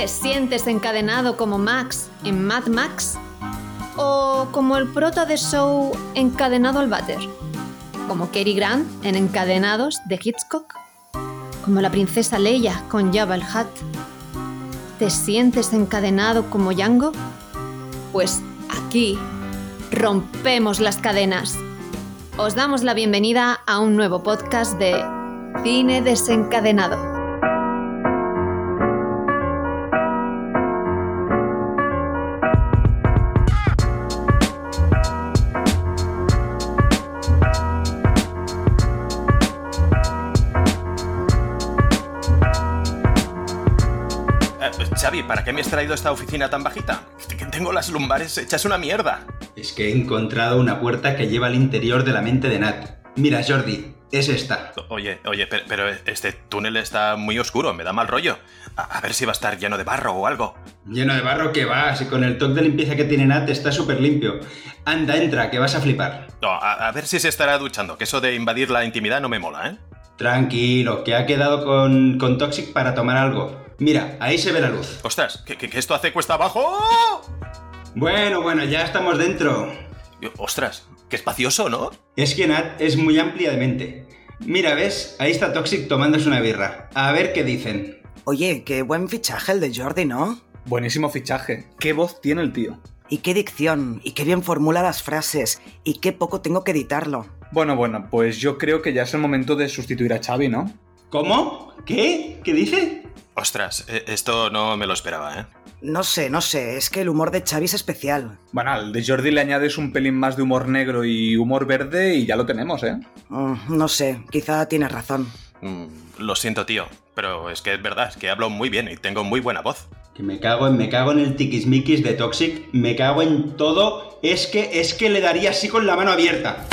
¿Te sientes encadenado como Max en Mad Max? ¿O como el prota de show encadenado al váter? ¿Como Cary Grant en Encadenados de Hitchcock? ¿Como la princesa Leia con Jabba el Hutt? ¿Te sientes encadenado como Django? Pues aquí rompemos las cadenas. Os damos la bienvenida a un nuevo podcast de Cine Desencadenado. ¿Para qué me has traído esta oficina tan bajita? Que tengo las lumbares hechas una mierda. Es que he encontrado una puerta que lleva al interior de la mente de Nat. Mira, Jordi, es esta. Oye, oye, pero, este túnel está muy oscuro, me da mal rollo. A, ver si va a estar lleno de barro o algo. Lleno de barro, que va, si con el toque de limpieza que tiene Nat está súper limpio. Anda, entra, que vas a flipar. No, a, ver si se estará duchando, que eso de invadir la intimidad no me mola, ¿eh? Tranquilo, que ha quedado con, con Toxic para tomar algo. Mira, ahí se ve la luz. Ostras, ¿que, esto hace cuesta abajo? Bueno, bueno, ya estamos dentro. Ostras, qué espacioso, ¿no? Es que Nat es muy amplia de mente. Mira, ¿ves? Ahí está Toxic tomándose una birra. A ver qué dicen. Oye, qué buen fichaje el de Jordi, ¿no? Buenísimo fichaje. Qué voz tiene el tío. Y qué dicción, y qué bien formula las frases, y qué poco tengo que editarlo. Bueno, bueno, pues yo creo que ya es el momento de sustituir a Xavi, ¿no? ¿Cómo? ¿Qué? ¿Qué dice? Ostras, e, esto no me lo esperaba, ¿eh? No sé, no sé, es que el humor de Xavi es especial. Bueno, al de Jordi le añades un pelín más de humor negro y humor verde y ya lo tenemos, ¿eh? Mm, no sé, quizá tienes razón. Mm, lo siento, tío, pero es que es verdad, es que hablo muy bien y tengo muy buena voz. Que me cago en, me cago en el tiquismiquis de Toxic, me cago en todo, es que, es que le daría así con la mano abierta.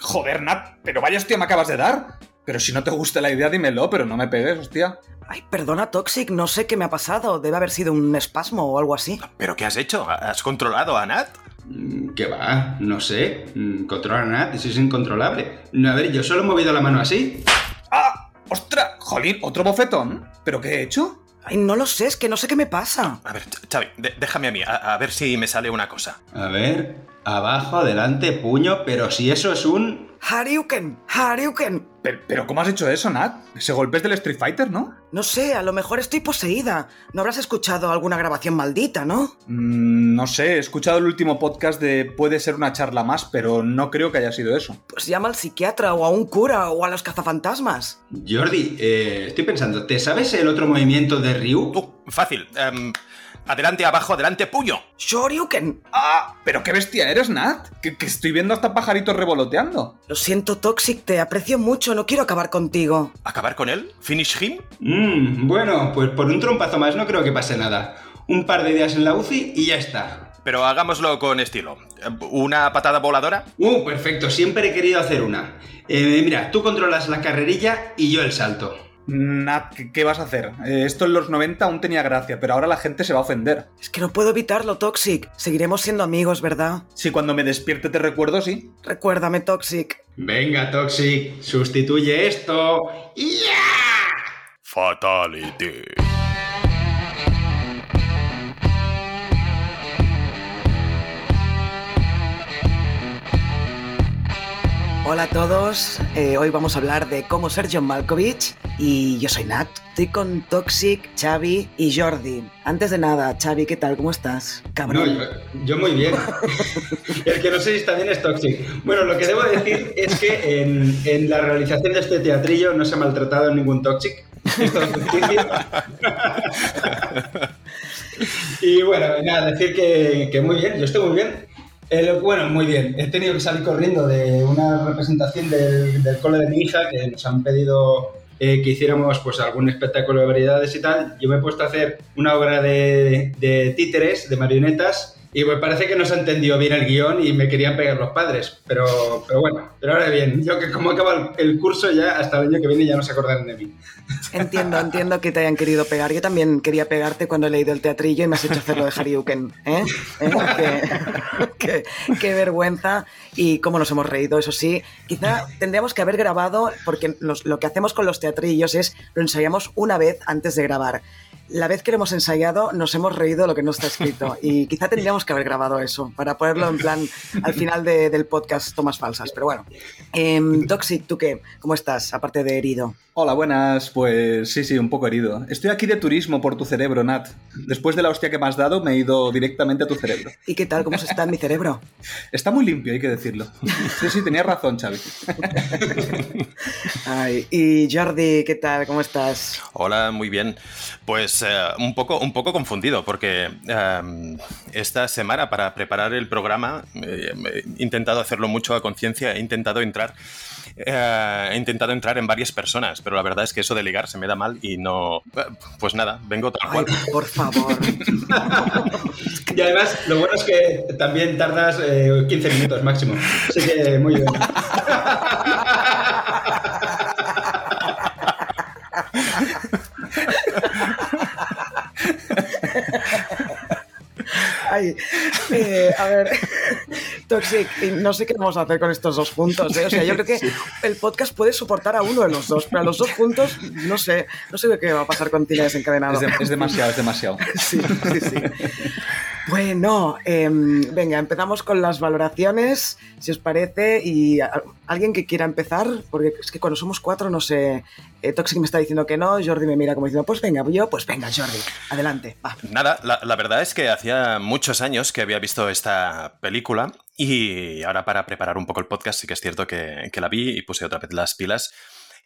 Joder, Nat, pero vaya hostia me acabas de dar. Pero si no te gusta la idea, dímelo, pero no me pegues, hostia. Ay, perdona, Toxic, no sé qué me ha pasado. Debe haber sido un espasmo o algo así. ¿Pero qué has hecho? ¿Has controlado a Nat? Mm, ¿Qué va? No sé. Mm, controlar a Nat, eso es incontrolable. A ver, yo solo he movido la mano así. ¡Ah! ¡Ostras! ¡Jolín! ¿Otro bofetón? ¿Pero qué he hecho? Ay, no lo sé, es que no sé qué me pasa. A ver, Xavi, déjame a mí, a ver si me sale una cosa. A ver, abajo, adelante, puño, pero si eso es un... ¡Hariuken! ¡Hariuken! Pero, ¿cómo has hecho eso, Nat? Ese golpe es del Street Fighter, ¿no? No sé, a lo mejor estoy poseída. No habrás escuchado alguna grabación maldita, ¿no? Mm, no sé, he escuchado el último podcast de Puede ser una charla más, pero no creo que haya sido eso. Pues llama al psiquiatra o a un cura o a los cazafantasmas. Jordi, eh, estoy pensando, ¿te sabes el otro movimiento de Ryu? Uh, fácil. Em, Adelante, abajo, adelante, puño. Shoryuken. Ah, pero qué bestia eres, Nat. Que, estoy viendo hasta pajaritos revoloteando. Lo siento, Toxic, te aprecio mucho, no quiero acabar contigo. ¿Acabar con él? ¿Finish him? Mmm, bueno, pues por un trompazo más no creo que pase nada. Un par de días en la UCI y ya está. Pero hagámoslo con estilo. ¿Una patada voladora? Uh, perfecto, siempre he querido hacer una. Eh, mira, tú controlas la carrerilla y yo el salto. Nat, ¿qué vas a hacer? Eh, esto en los 90 aún tenía gracia, pero ahora la gente se va a ofender. Es que no puedo evitarlo, Toxic. Seguiremos siendo amigos, ¿verdad? Si cuando me despierte te recuerdo, sí. Recuérdame, Toxic. Venga, Toxic, sustituye esto. ¡Ya! Fatality. Hola a todos, eh, hoy vamos a hablar de cómo ser John Malkovich y yo soy Nat. Estoy con Toxic, Xavi y Jordi. Antes de nada, Xavi, ¿qué tal? ¿Cómo estás? Cabrón. yo, muy bien. El que no sé si está bien es Toxic. Bueno, lo que debo decir es que en, la realización de este teatrillo no se ha maltratado ningún Toxic. y bueno, nada, decir que, que muy bien, yo estoy muy bien bueno, muy bien. He tenido que salir corriendo de una representación del, del cole de mi hija que nos han pedido eh, que hiciéramos pues algún espectáculo de variedades y tal. Yo me he puesto a hacer una obra de, de títeres, de marionetas, y me parece que no se entendió bien el guion y me querían pegar los padres. Pero, pero bueno, pero ahora bien, yo que como acaba el curso ya hasta el año que viene ya no se acordarán de mí. Entiendo, entiendo que te hayan querido pegar. Yo también quería pegarte cuando he leído el teatrillo y me has hecho hacer lo de Hariuken. ¿eh? ¿Eh? Qué, vergüenza y cómo nos hemos reído, eso sí. Quizá tendríamos que haber grabado, porque lo que hacemos con los teatrillos es lo ensayamos una vez antes de grabar la vez que lo hemos ensayado nos hemos reído lo que no está escrito y quizá tendríamos que haber grabado eso para ponerlo en plan al final de- del podcast tomas falsas, pero bueno. Em, Toxic, ¿tú qué? ¿Cómo estás? Aparte de herido. Hola, buenas. Pues sí, sí, un poco herido. Estoy aquí de turismo por tu cerebro, Nat. Después de la hostia que me has dado, me he ido directamente a tu cerebro. ¿Y qué tal? ¿Cómo se está en mi cerebro? Está muy limpio, hay que decirlo. Sí, sí, tenías razón, Xavi. Ay, y Jordi, ¿qué tal? ¿Cómo estás? Hola, muy bien. Pues eh, un, poco, un poco confundido porque eh, esta semana para preparar el programa eh, he intentado hacerlo mucho a conciencia, he intentado entrar eh, he intentado entrar en varias personas, pero la verdad es que eso de ligar se me da mal y no... eh, Pues nada, vengo tal Ay, cual. por favor. Y además, lo bueno es que también tardas eh, 15 minutos máximo. Así que muy bien. Ay, eh, a ver, Toxic, no sé qué vamos a hacer con estos dos juntos. ¿eh? O sea, yo creo que el podcast puede soportar a uno de los dos, pero a los dos juntos, no sé, no sé qué va a pasar con Tina desencadenado. Es, de- es demasiado, es demasiado. Sí, sí, sí. Bueno, em, venga, empezamos con las valoraciones, si os parece, y alguien que quiera empezar, porque es que cuando somos cuatro, no sé, eh, Toxic me está diciendo que no, Jordi me mira como diciendo, pues venga, yo, pues venga, Jordi, adelante. Nada, la, la verdad es que hacía muchos años que había visto esta película y ahora para preparar un poco el podcast sí que es cierto que, que la vi y puse otra vez las pilas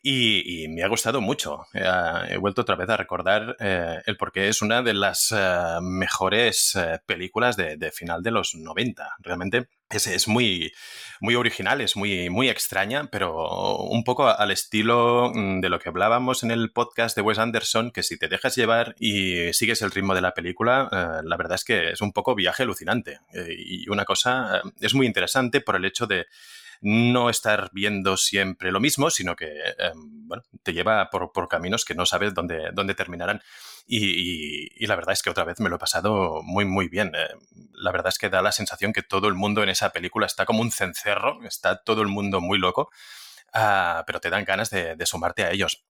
y, y me ha gustado mucho. Eh, he vuelto otra vez a recordar eh, el por qué es una de las eh, mejores eh, películas de, de final de los 90. Realmente es, es muy, muy original, es muy, muy extraña, pero un poco al estilo mm, de lo que hablábamos en el podcast de Wes Anderson, que si te dejas llevar y sigues el ritmo de la película, la verdad es que es un poco viaje alucinante. Y una cosa es muy interesante por el hecho de no estar viendo siempre lo mismo, sino que eh, bueno, te lleva por, por caminos que no sabes dónde, dónde terminarán. Y, y- la verdad es que otra vez me lo he pasado muy, muy bien. Eh, la verdad es que da la sensación que todo el mundo en esa película está como un cencerro, está todo el mundo muy loco, ah, pero te dan ganas de, de sumarte a ellos.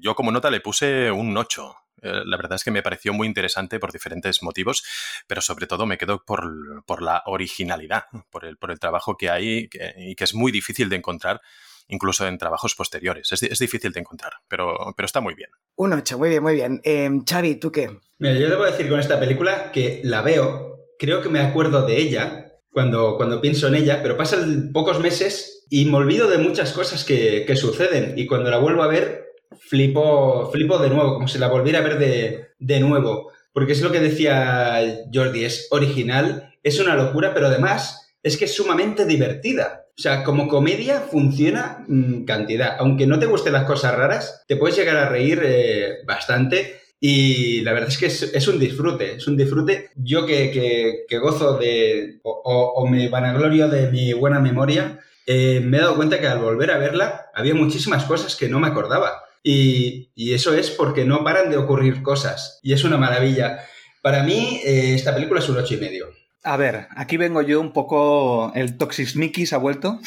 Yo como nota le puse un 8. Eh, la verdad es que me pareció muy interesante por diferentes motivos, pero sobre todo me quedo por, por la originalidad, por el, por el trabajo que hay que- y que es muy difícil de encontrar, incluso en trabajos posteriores. Es, es difícil de encontrar, pero, pero está muy bien. Un 8, muy bien, muy bien. Em, Xavi, ¿tú qué? Mira, yo debo decir con esta película que la veo, creo que me acuerdo de ella cuando, cuando pienso en ella, pero pasan pocos meses y me olvido de muchas cosas que, que suceden. Y cuando la vuelvo a ver, flipo, flipo de nuevo, como si la volviera a ver de, de nuevo. Porque es lo que decía Jordi, es original, es una locura, pero además es que es sumamente divertida. O sea, como comedia funciona mm, cantidad. Aunque no te gusten las cosas raras, te puedes llegar a reír eh, bastante. Y la verdad es que es, un disfrute, es un disfrute. Yo que, que- que gozo de, o, o- o me vanaglorio de mi buena memoria, eh, me he dado cuenta que al volver a verla había muchísimas cosas que no me acordaba. Y, y eso es porque no paran de ocurrir cosas. Y es una maravilla. Para mí, eh, esta película es un ocho y medio. A ver, aquí vengo yo un poco. El Toxismikis ha vuelto.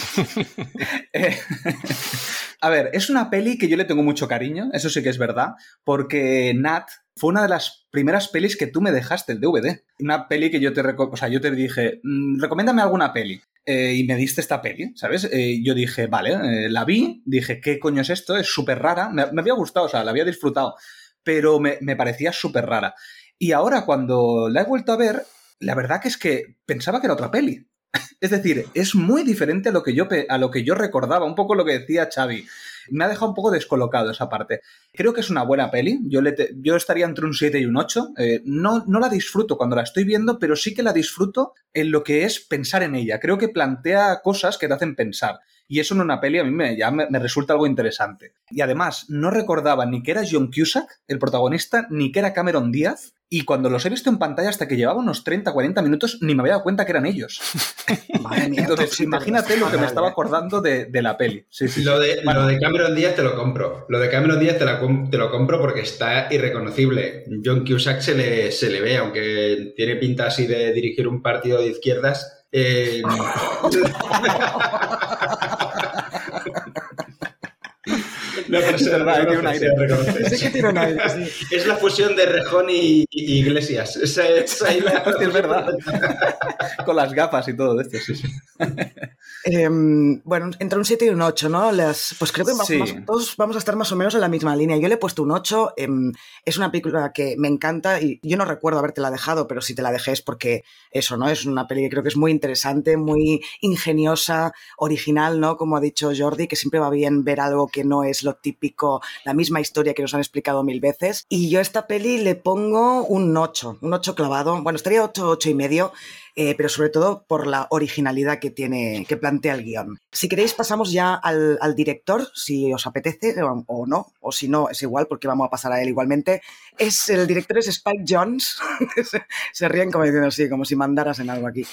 Eh, a ver, es una peli que yo le tengo mucho cariño, eso sí que es verdad, porque Nat fue una de las primeras pelis que tú me dejaste el DVD. Una peli que yo te, o sea, yo te dije, "Mm, recomiéndame alguna peli. Eh, y me diste esta peli, ¿sabes? Eh, yo dije, vale, eh, la vi, dije, ¿qué coño es esto? Es súper rara. Me, había gustado, o sea, la había disfrutado, pero me, me parecía súper rara. Y ahora, cuando la he vuelto a ver, la verdad es que pensaba que era otra peli. Es decir, es muy diferente a lo que yo, a lo que yo recordaba, un poco lo que decía Xavi. Me ha dejado un poco descolocado esa parte. Creo que es una buena peli. Yo, le te- yo estaría entre un 7 y un 8. Eh, no, no la disfruto cuando la estoy viendo, pero sí que la disfruto en lo que es pensar en ella. Creo que plantea cosas que te hacen pensar. Y eso en una peli a mí me, ya me, me resulta algo interesante. Y además, no recordaba ni que era John Cusack, el protagonista, ni que era Cameron Díaz. Y cuando los he visto en pantalla hasta que llevaba unos 30, 40 minutos, ni me había dado cuenta que eran ellos. Madre mía, Entonces, imagínate lo que me estaba acordando de, de la peli. Sí, sí, sí. Lo de, Bueno. lo de Cameron Díaz te lo compro. Lo de Cameron Díaz te, la te lo compro porque está irreconocible. John Cusack se le, se le ve, aunque tiene pinta así de dirigir un partido de izquierdas. eh, La persona verdad, tiene un aire. Sí que tiene un aire, sí. Es la fusión de Rejón y, y Iglesias. Esa es, ahí la- Hostia, es verdad. Con las gafas y todo de esto, sí, sí. Em, bueno, entre un 7 y un 8, ¿no? Las, pues creo que vamos- Sí. más- todos vamos a estar más o menos en la misma línea. Yo le he puesto un 8. em, es una película que me encanta y yo no recuerdo haberte la dejado, pero si te la dejé es porque eso, ¿no? Es una peli que creo que es muy interesante, muy ingeniosa, original, ¿no? Como ha dicho Jordi, que siempre va bien ver algo que no es lo típico, la misma historia que nos han explicado mil veces. Y yo a esta peli le pongo un 8, un 8 clavado. Bueno, estaría 8, 8 y medio eh, pero sobre todo por la originalidad que tiene, que plantea el guion. Si queréis, pasamos ya al, director, si os apetece o, no, o si no, es igual, porque vamos a pasar a él igualmente. Es, el director es Spike Jones. se, ríen como diciendo así, como si mandaras en algo aquí.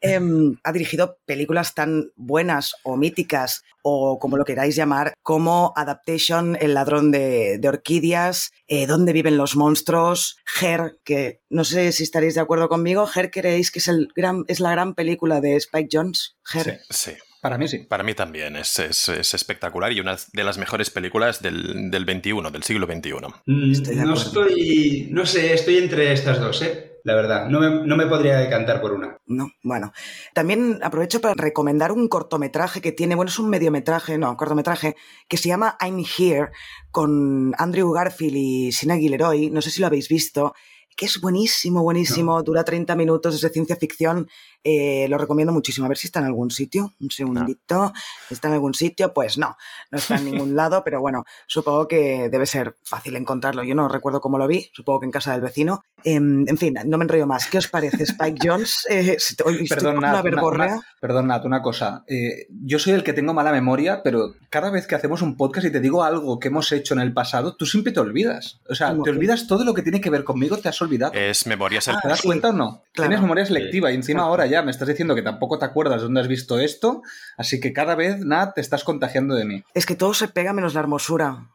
Em, ha dirigido películas tan buenas o míticas o como lo queráis llamar, como Adaptation, El ladrón de, de orquídeas, eh, Dónde viven los monstruos, Her, que no sé si estaréis de acuerdo conmigo, Her creéis que es, el gran, es la gran película de Spike Jones, Her. Sí. Sí. Para mí sí. Para mí también es, es- es espectacular y una de las mejores películas del, del 21, del siglo XXI. Mm, Estoy de no acuerdo. estoy, no sé, estoy entre estas dos, ¿eh? La verdad, no me, no me podría decantar por una. No, bueno. También aprovecho para recomendar un cortometraje que tiene, bueno, es un mediometraje, no, cortometraje, que se llama I'm Here, con Andrew Garfield y Sina Guilleroy, no sé si lo habéis visto, que es buenísimo, buenísimo, dura 30 minutos, es de ciencia ficción, eh, lo recomiendo muchísimo. A ver si está en algún sitio, un segundito, ¿está en algún sitio? Pues no, no está en ningún lado, pero bueno, supongo que debe ser fácil encontrarlo. Yo no recuerdo cómo lo vi, supongo que en casa del vecino. Em, en fin, no me enrollo más. ¿Qué os parece, Spike Jones? Eh, estoy, estoy Perdón, Nat, una una- verborrea. una- perdón, Nat, una cosa. Eh, yo soy el que tengo mala memoria, pero cada vez que hacemos un podcast y te digo algo que hemos hecho en el pasado, tú siempre te olvidas. O sea, ¿Cómo te olvidas todo lo que tiene que ver conmigo, te has olvidado. Es memoria Ah, ¿Te das sí. cuenta o no? Claro. Tienes memoria selectiva y encima ahora ya me estás diciendo que tampoco te acuerdas de dónde has visto esto, así que cada vez, Nat, te estás contagiando de mí. Es que todo se pega menos la hermosura,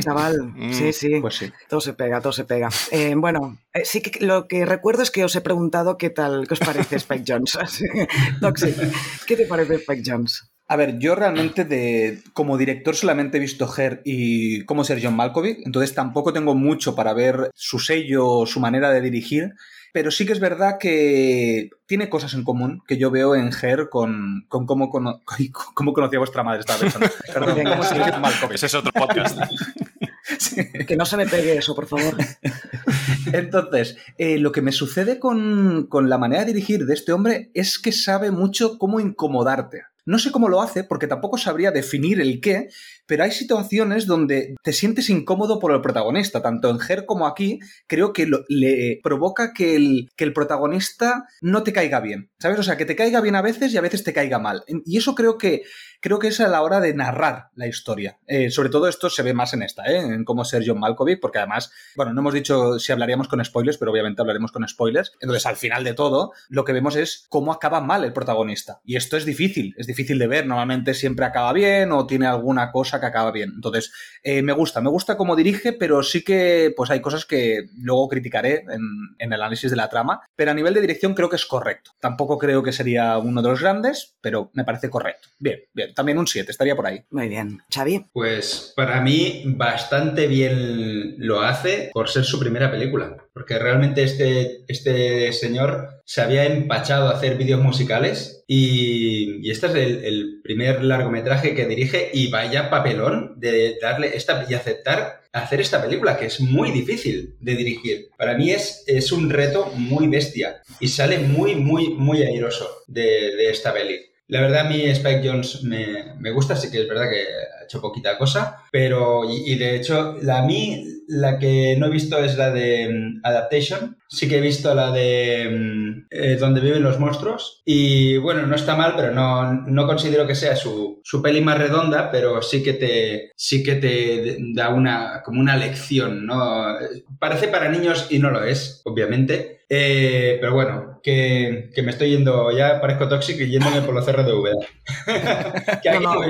chaval. sí, sí. Pues sí. Todo se pega, todo se pega. Eh, bueno, eh, sí que lo que recuerdo es que os he preguntado qué tal, qué os parece Spike Jones. Toxic, ¿qué te parece Spike Jones? A ver, yo realmente de como director solamente he visto Her y cómo ser John Malkovich, entonces tampoco tengo mucho para ver su sello, su manera de dirigir, pero sí que es verdad que tiene cosas en común que yo veo en Her con, con cómo, cono- cómo conocía a vuestra madre. Estaba pensando. Perdón, cómo. Ese es otro podcast. Que no se me pegue eso, por favor. Entonces, eh, lo que me sucede con, con la manera de dirigir de este hombre es que sabe mucho cómo incomodarte. No sé cómo lo hace, porque tampoco sabría definir el qué, pero hay situaciones donde te sientes incómodo por el protagonista, tanto en Her como aquí, creo que le provoca que el, que el protagonista no te caiga bien, ¿sabes? O sea, que te caiga bien a veces y a veces te caiga mal. Y eso creo que, creo que es a la hora de narrar la historia. Eh, sobre todo esto se ve más en esta, ¿eh? en cómo ser John Malkovich, porque además, bueno, no hemos dicho si hablaríamos con spoilers, pero obviamente hablaremos con spoilers. Entonces, al final de todo, lo que vemos es cómo acaba mal el protagonista. Y esto es difícil, es difícil de ver. Normalmente siempre acaba bien o tiene alguna cosa que acaba bien. Entonces, eh, me gusta, me gusta cómo dirige, pero sí que pues hay cosas que luego criticaré en, en el análisis de la trama. Pero a nivel de dirección creo que es correcto. Tampoco creo que sería uno de los grandes, pero me parece correcto. Bien, bien. También un 7, estaría por ahí. Muy bien. Xavi, Pues para mí bastante bien lo hace por ser su primera película. Porque realmente este, este señor se había empachado a hacer vídeos musicales y, y este es el, primer largometraje que dirige y vaya papelón de darle esta y aceptar hacer esta película que es muy difícil de dirigir. Para mí es, es un reto muy bestia y sale muy, muy, muy airoso de, esta peli. La verdad, a mí Spike Jones me, me gusta, sí que es verdad que ha hecho poquita cosa, pero, y, y de hecho, la, a mí la que no he visto es la de mm, Adaptation, sí que he visto la de mm, eh, Donde viven los monstruos, y bueno, no está mal, pero no, no considero que sea su, su peli más redonda, pero sí que te, sí que te da una, como una lección, ¿no? Parece para niños y no lo es, obviamente, eh, pero bueno, que, que me estoy yendo, ya parezco tóxico y yéndome por los cerros de Úbeda. que No, no.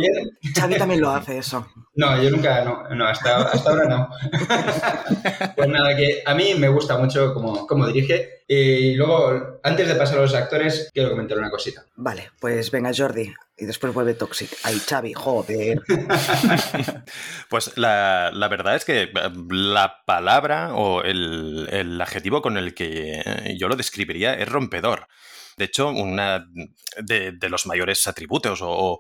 Xavi también lo hace eso. No, yo nunca, no, no hasta, hasta ahora no. pues nada, que a mí me gusta mucho cómo, cómo dirige. Y luego, antes de pasar a los actores, quiero comentar una cosita. Vale, pues venga, Jordi. Y después vuelve Toxic. Ay, Xavi, joder. pues la, la, verdad es que la palabra o el, el adjetivo con el que yo lo describiría es rompedor. De hecho, una de, los mayores atributos o,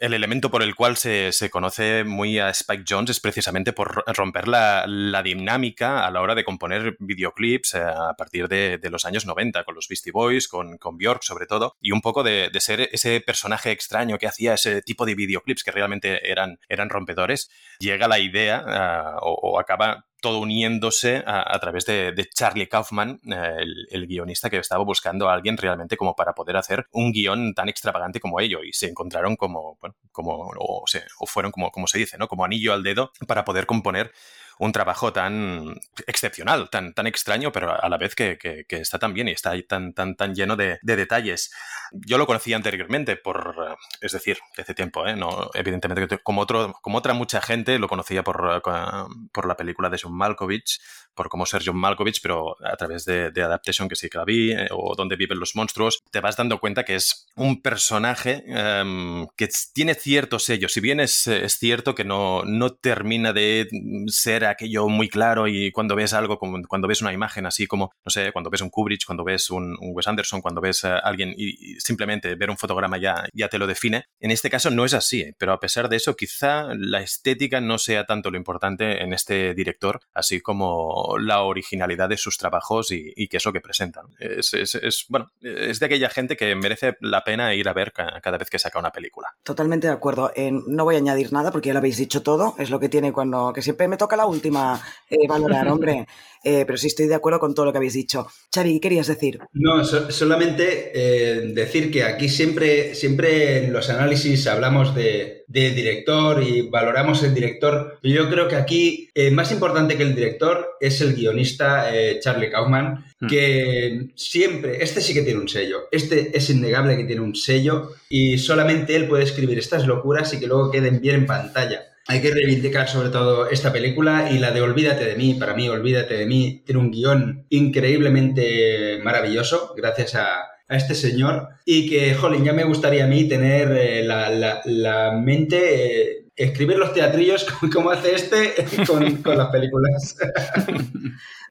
el elemento por el cual se, conoce muy a Spike Jones es precisamente por romper la, dinámica a la hora de componer videoclips eh, a partir de, los años 90, con los Beastie Boys, con, con Bjork sobre todo, y un poco de, ser ese personaje extraño que hacía ese tipo de videoclips que realmente eran, eran rompedores, llega la idea eh, o acaba todo uniéndose a, través de, Charlie Kaufman, eh, el, guionista que estaba buscando a alguien realmente como para poder hacer un guion tan extravagante como ello y se encontraron como, como o, o fueron como, como se dice, ¿no? Como anillo al dedo para poder componer un trabajo tan excepcional, tan, tan extraño, pero a la vez que, está tan bien y está tan, tan, tan lleno de, detalles. Yo lo conocía anteriormente, por, es decir, hace tiempo, ¿eh? no, evidentemente, como, otro, como otra mucha gente, lo conocía por, por la película de John Malkovich, por cómo ser John Malkovich, pero a través de, de Adaptation, que sí que la vi, eh, o Donde viven los monstruos, te vas dando cuenta que es un personaje em, que tiene cierto sello. Si bien es, es cierto que no, no termina de ser aquello muy claro y cuando ves algo, como, cuando ves una imagen así como, no sé, cuando ves un Kubrick, cuando ves un, Wes Anderson, cuando ves a alguien y, simplemente ver un fotograma ya, ya te lo define. En este caso no es así, pero a pesar de eso, quizá la estética no sea tanto lo importante en este director, así como la originalidad de sus trabajos y, qué es lo que presentan. Es, bueno, es de aquella gente que merece la pena ir a ver cada, vez que saca una película. Totalmente de acuerdo. no voy a añadir nada porque ya lo habéis dicho todo. Es lo que tiene cuando que siempre me toca la última eh, valorar, hombre. Eh, pero sí estoy de acuerdo con todo lo que habéis dicho. Xavi, ¿qué querías decir? No, solamente eh, decir que aquí siempre, siempre en los análisis hablamos de, director y valoramos el director. Yo creo que aquí eh, más importante que el director es el guionista Charlie Kaufman, hmm. que siempre, este sí que tiene un sello, este es innegable que tiene un sello y solamente él puede escribir estas locuras y que luego queden bien en pantalla hay que reivindicar sobre todo esta película y la de Olvídate de mí. Para mí, Olvídate de mí tiene un guion increíblemente maravilloso, gracias a, este señor. Y que, jolín, ya me gustaría a mí tener eh, la, mente, eh, escribir los teatrillos como hace este con, con las películas.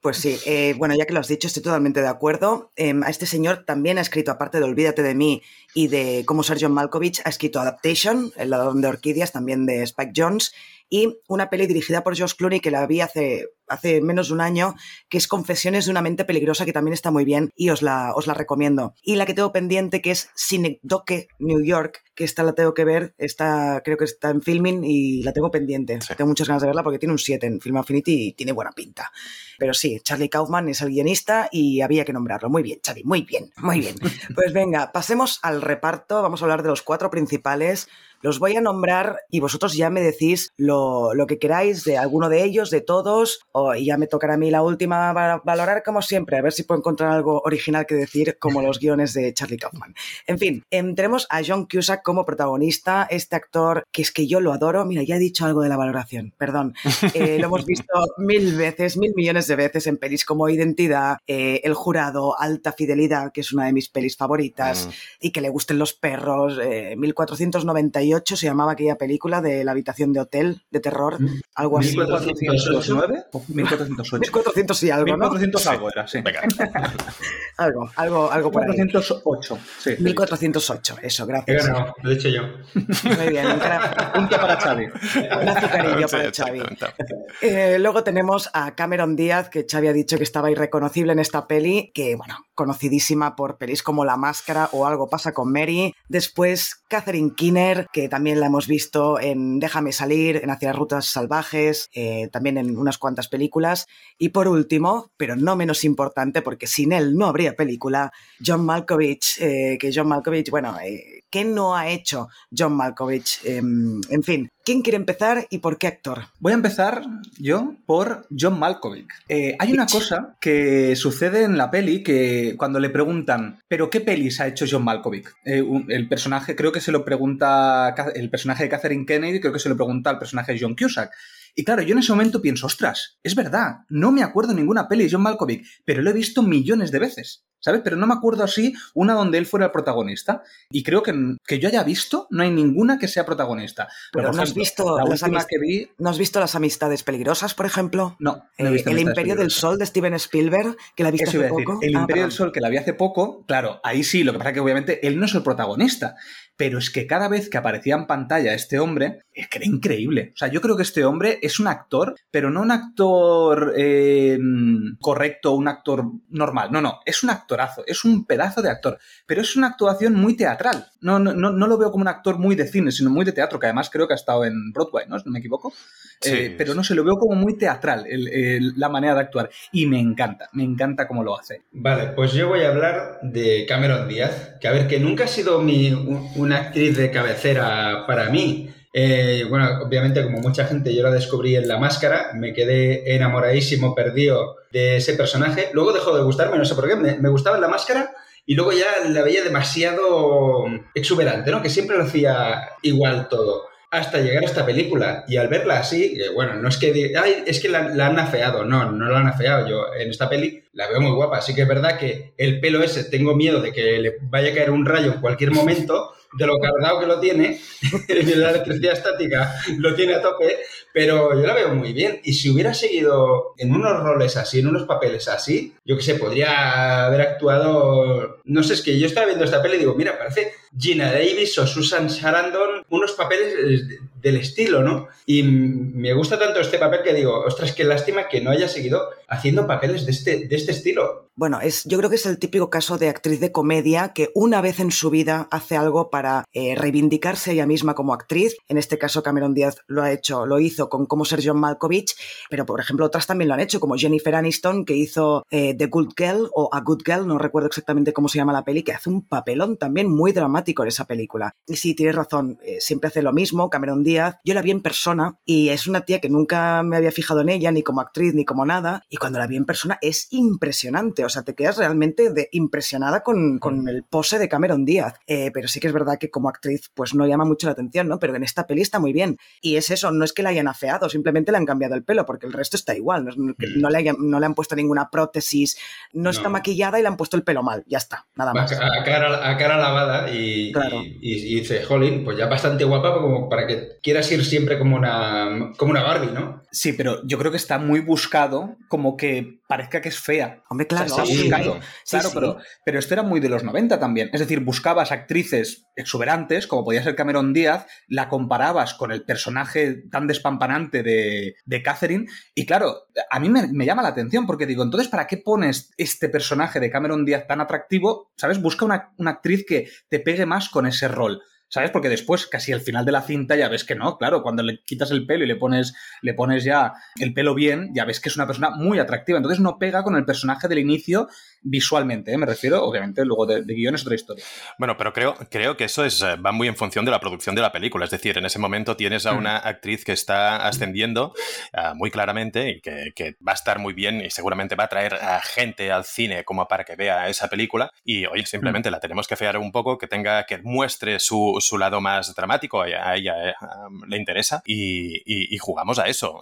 Pues sí, eh, bueno, ya que lo has dicho, estoy totalmente de acuerdo. A este señor también ha escrito, aparte de Olvídate de mí y de Como Sergio Malkovich, ha escrito Adaptation, El ladrón de orquídeas, también de Spike Jones, y una peli dirigida por Josh Clooney que la vi hace hace menos de un año, que es Confesiones de una mente peligrosa, que también está muy bien y os la, os la recomiendo. Y la que tengo pendiente, que es Cinedoque New York, que esta la tengo que ver, está, creo que está en filming y la tengo pendiente. Tengo muchas ganas de verla porque tiene un 7 en Film Affinity y tiene buena pinta. Pero sí, Charlie Kaufman es el guionista y había que nombrarlo. Muy bien, Charlie, muy bien, muy bien. Pues venga, pasemos al reparto. Vamos a hablar de los cuatro principales. Los voy a nombrar y vosotros ya me decís lo, lo que queráis de alguno de ellos, de todos, o, y ya me tocará a mí la última valorar como siempre, a ver si puedo encontrar algo original que decir como los guiones de Charlie Kaufman. En fin, tenemos a John Cusack como protagonista, este actor que es que yo lo adoro. Mira, ya he dicho algo de la valoración, perdón. Eh, lo hemos visto mil veces, mil millones de veces en pelis como Identidad, eh, El Jurado, Alta Fidelidad, que es una de mis pelis favoritas, ah. y que le gusten los perros, eh, 1491 1998 se llamaba aquella película de la habitación de hotel de terror, algo así. 1409 o 1408. 1400 y algo, 1400 ¿no? algo era, sí. Algo, algo, algo por 1408, ahí. sí. 1408, eso, gracias. Lo he dicho. Muy bien, punto para Xavi. Un azucarillo para Xavi. Eh, luego tenemos a Cameron Díaz, que Xavi ha dicho que estaba irreconocible en esta peli, que, bueno, conocidísima por pelis como La Máscara o Algo pasa con Mary. Después, Catherine Kinner, que también la hemos visto en Déjame salir, en Hacia las Rutas Salvajes, eh, también en unas cuantas películas. Y por último, pero no menos importante, porque sin él no habría película, John Malkovich, eh, que John Malkovich, bueno, eh, ¿qué no ha hecho John Malkovich? Em, en fin, ¿quién quiere empezar y por qué actor? Voy a empezar yo por John Malkovich. Eh, hay una cosa que sucede en la peli que cuando le preguntan, ¿pero qué pelis ha hecho John Malkovich? el personaje, creo que se lo pregunta el personaje de Catherine Kennedy, creo que se lo pregunta al personaje de John Cusack. Y claro, yo en ese momento pienso, ostras, es verdad, no me acuerdo ninguna peli de John Malkovich, pero lo he visto millones de veces. ¿sabes? Pero no me acuerdo así una donde él fuera el protagonista. Y creo que, que yo haya visto, no hay ninguna que sea protagonista. Pero, no has visto la última que vi. ¿No has visto Las Amistades Peligrosas, por ejemplo? No. Eh, el Imperio del Sol de Steven Spielberg, que la viste hace poco. El ah, Imperio del Sol, que la vi hace poco, claro, ahí sí, lo que pasa es que obviamente él no es el protagonista pero es que cada vez que aparecía en pantalla este hombre, es que era increíble. O sea, yo creo que este hombre es un actor, pero no un actor eh, correcto, un actor normal. No, no, es un actorazo, es un pedazo de actor, pero es una actuación muy teatral. No, no, no, lo veo como un actor muy de cine, sino muy de teatro, que además creo que ha estado en Broadway, ¿no? Si no me equivoco. Eh, pero no se lo veo como muy teatral la manera de actuar. Y me encanta, me encanta cómo lo hace. Vale, pues yo voy a hablar de Cameron Díaz, que a ver, que nunca ha sido mi, una actriz de cabecera para mí. Eh, bueno, obviamente como mucha gente yo la descubrí en La Máscara, me quedé enamoradísimo, perdido de ese personaje. Luego dejó de gustarme, no sé por qué, me, me gustaba en La Máscara y luego ya la veía demasiado exuberante, ¿no? Que siempre lo hacía igual todo hasta llegar a esta película. Y al verla así, bueno, no es que Ay, es que la, han afeado, no, no la han afeado. Yo en esta peli la veo muy guapa. Así que es verdad que el pelo ese, tengo miedo de que le vaya a caer un rayo en cualquier momento, de lo cargado que lo tiene, la electricidad estática lo tiene a tope, pero yo la veo muy bien. Y si hubiera seguido en unos roles así, en unos papeles así, yo que sé, podría haber actuado. No sé, es que yo estaba viendo esta peli y digo, mira, parece Gina Davis o Susan Sarandon, unos papeles del estilo, ¿no? Y me gusta tanto este papel que digo, ostras, qué lástima que no haya seguido haciendo papeles de este, de este estilo. Bueno, es, yo creo que es el típico caso de actriz de comedia que una vez en su vida hace algo para eh, reivindicarse ella misma como actriz. En este caso, Cameron Díaz lo ha hecho, lo hizo con Cómo ser John Malkovich, pero por ejemplo otras también lo han hecho, como Jennifer Aniston, que hizo eh, The Good Girl o A Good Girl, no recuerdo exactamente cómo se llama la peli, que hace un papelón también muy dramático en esa película. Y sí, tienes razón, eh, siempre hace lo mismo, Cameron Díaz. Yo la vi en persona y es una tía que nunca me había fijado en ella, ni como actriz, ni como nada, y cuando la vi en persona es impresionante, o sea, te quedas realmente de, impresionada con, con, el pose de Cameron Díaz. Eh, pero sí que es verdad que como actriz, pues no llama mucho la atención, ¿no? Pero en esta peli está muy bien. Y es eso, no es que la hayan afeado, simplemente le han cambiado el pelo, porque el resto está igual, no, mm. le, no le, han puesto ninguna prótesis, no, está maquillada y le han puesto el pelo mal, ya está, nada más. A, cara, a cara, lavada y, y, dice, jolín, pues ya bastante guapa como para que quieras ir siempre como una, como una Barbie, ¿no? Sí, pero yo creo que está muy buscado como que parezca que es fea. Hombre, claro. claro, Pero, pero esto era muy de los 90 también. Es decir, buscabas actrices exuberantes, como podía ser Cameron Díaz, la comparabas con el personaje tan despampanante de, de Catherine, y claro, a mí me, llama la atención porque digo, entonces, ¿para qué pones este personaje de Cameron Díaz tan atractivo? ¿Sabes? Busca una, una actriz que te pegue más con ese rol. ¿Sabes? Porque después, casi al final de la cinta, ya ves que no, claro, cuando le quitas el pelo y le pones, le pones ya el pelo bien, ya ves que es una persona muy atractiva. Entonces no pega con el personaje del inicio visualmente, ¿eh? me refiero, obviamente, luego de, guion es otra historia. Bueno, pero creo, creo que eso es, eh, va muy en función de la producción de la película. Es decir, en ese momento tienes a mm. una actriz que está ascendiendo eh, muy claramente y que, va a estar muy bien y seguramente va a traer a gente al cine como para que vea esa película. Y oye, simplemente mm. la tenemos que fear un poco, que tenga, que muestre su, su lado más dramático, a ella, le interesa y, jugamos a eso.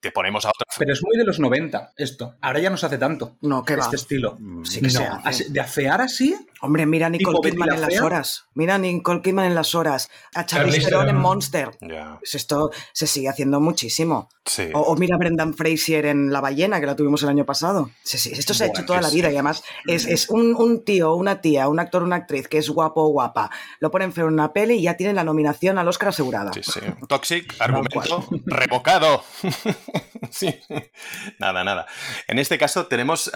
te ponemos a otra. Pero es muy de los 90 esto. Ahora ya no se hace tanto. No, que este estilo. Mm. Sí que no, ¿De afear así? Hombre, mira a Nicole Kidman en las horas. Mira a Nicole Kidman en las horas. A Charlize Theron en Monster. Pues esto se sigue haciendo muchísimo. O, mira a Brendan Fraser en La ballena, que la tuvimos el año pasado. Sí, esto se ha hecho toda la vida y además es, un, un, tío, una tía, un actor, una actriz que es guapo o guapa. Lo ponen feo en una peli y ya tienen la nominación al Oscar asegurada. Sí, sí. Toxic, argumento revocado. sí. Nada, nada. En este caso tenemos,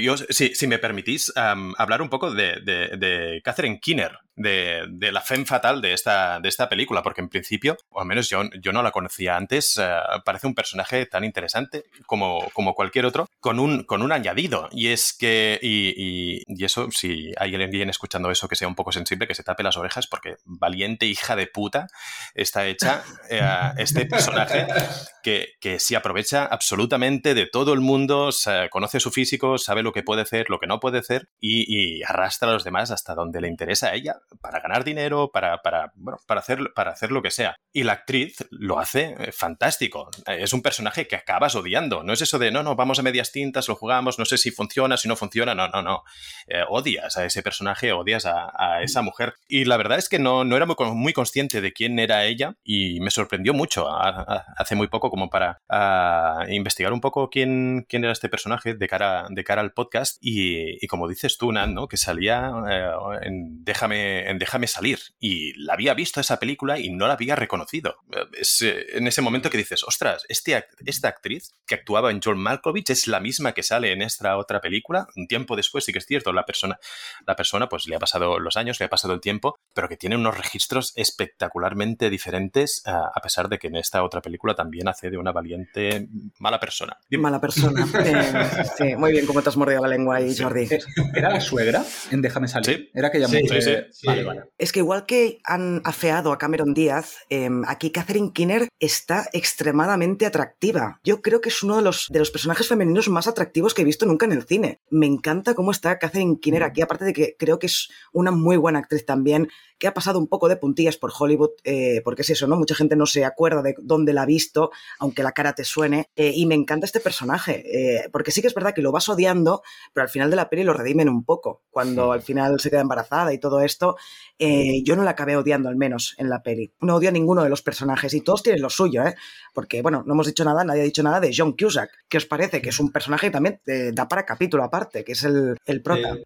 yo, si, me permitís, hablar un poco de, de, Catherine Keener, de, la femme fatal de esta, de esta película, porque en principio, o al menos yo, yo no la conocía antes, eh, parece un personaje tan interesante como, como cualquier otro, con un, con un añadido. Y es que, y, y, eso, si hay alguien escuchando eso que sea un poco sensible, que se tape las orejas, porque valiente hija de puta está hecha eh, este personaje que, que se aprovecha absolutamente de todo el mundo, conoce su físico, sabe lo que puede hacer, lo que no puede hacer y arrastra a los demás hasta donde le interesa a ella para ganar dinero, para, para, bueno, para, hacer, para hacer lo que sea. Y la actriz lo hace eh, fantástico. Es un personaje que acabas odiando. No es eso de, no, no, vamos a medias tintas, lo jugamos, no sé si funciona, si no funciona. No, no, no. Eh, odias a ese personaje, odias a, esa mujer. Y la verdad es que no, no era muy, muy, consciente de quién era ella y me sorprendió mucho hace muy poco como para investigar un poco quién, quién era este personaje de cara, de cara al podcast. Y, como dices tú, Nan, ¿no? que salía eh, en, Déjame, en Déjame salir. Y la había visto esa película y no la había reconocido. Es eh, en ese momento que dices, ostras, este, esta actriz que actuaba en John Malkovich es la misma que sale en esta otra película. Un tiempo después, sí que es cierto, la persona, la persona pues le ha pasado los años, le ha pasado el tiempo, pero que tiene unos registros espectacularmente diferentes, a pesar de que en esta otra película también hace de una valiente mala persona. Mala persona. Eh, sí, muy bien, como te has mordido la lengua ahí, Jordi. ¿Era la suegra en Déjame salir? Sí. Era aquella sí, mujer. Sí, vale, vale. Es que igual que han afeado a Cameron Díaz, em, aquí Catherine Kinner está extremadamente atractiva. Yo creo que es uno de los, de los personajes femeninos más atractivos que he visto nunca en el cine. Me encanta cómo está Catherine Kinner aquí, aparte de que creo que es una muy buena actriz también que ha pasado un poco de puntillas por Hollywood, eh, porque es eso, ¿no? Mucha gente no se acuerda de dónde la ha visto, aunque la cara te suene, eh, y me encanta este personaje, eh, porque sí que es verdad que lo vas odiando, pero al final de la peli lo redimen un poco, cuando al final se queda embarazada y todo esto, yo no la acabé odiando al menos en la peli, no odio a ninguno de los personajes, y todos tienen lo suyo, ¿eh? Porque, bueno, no hemos dicho nada, nadie ha dicho nada de John Cusack, ¿qué os parece? Que es un personaje que también da para capítulo aparte, que es el, el prota.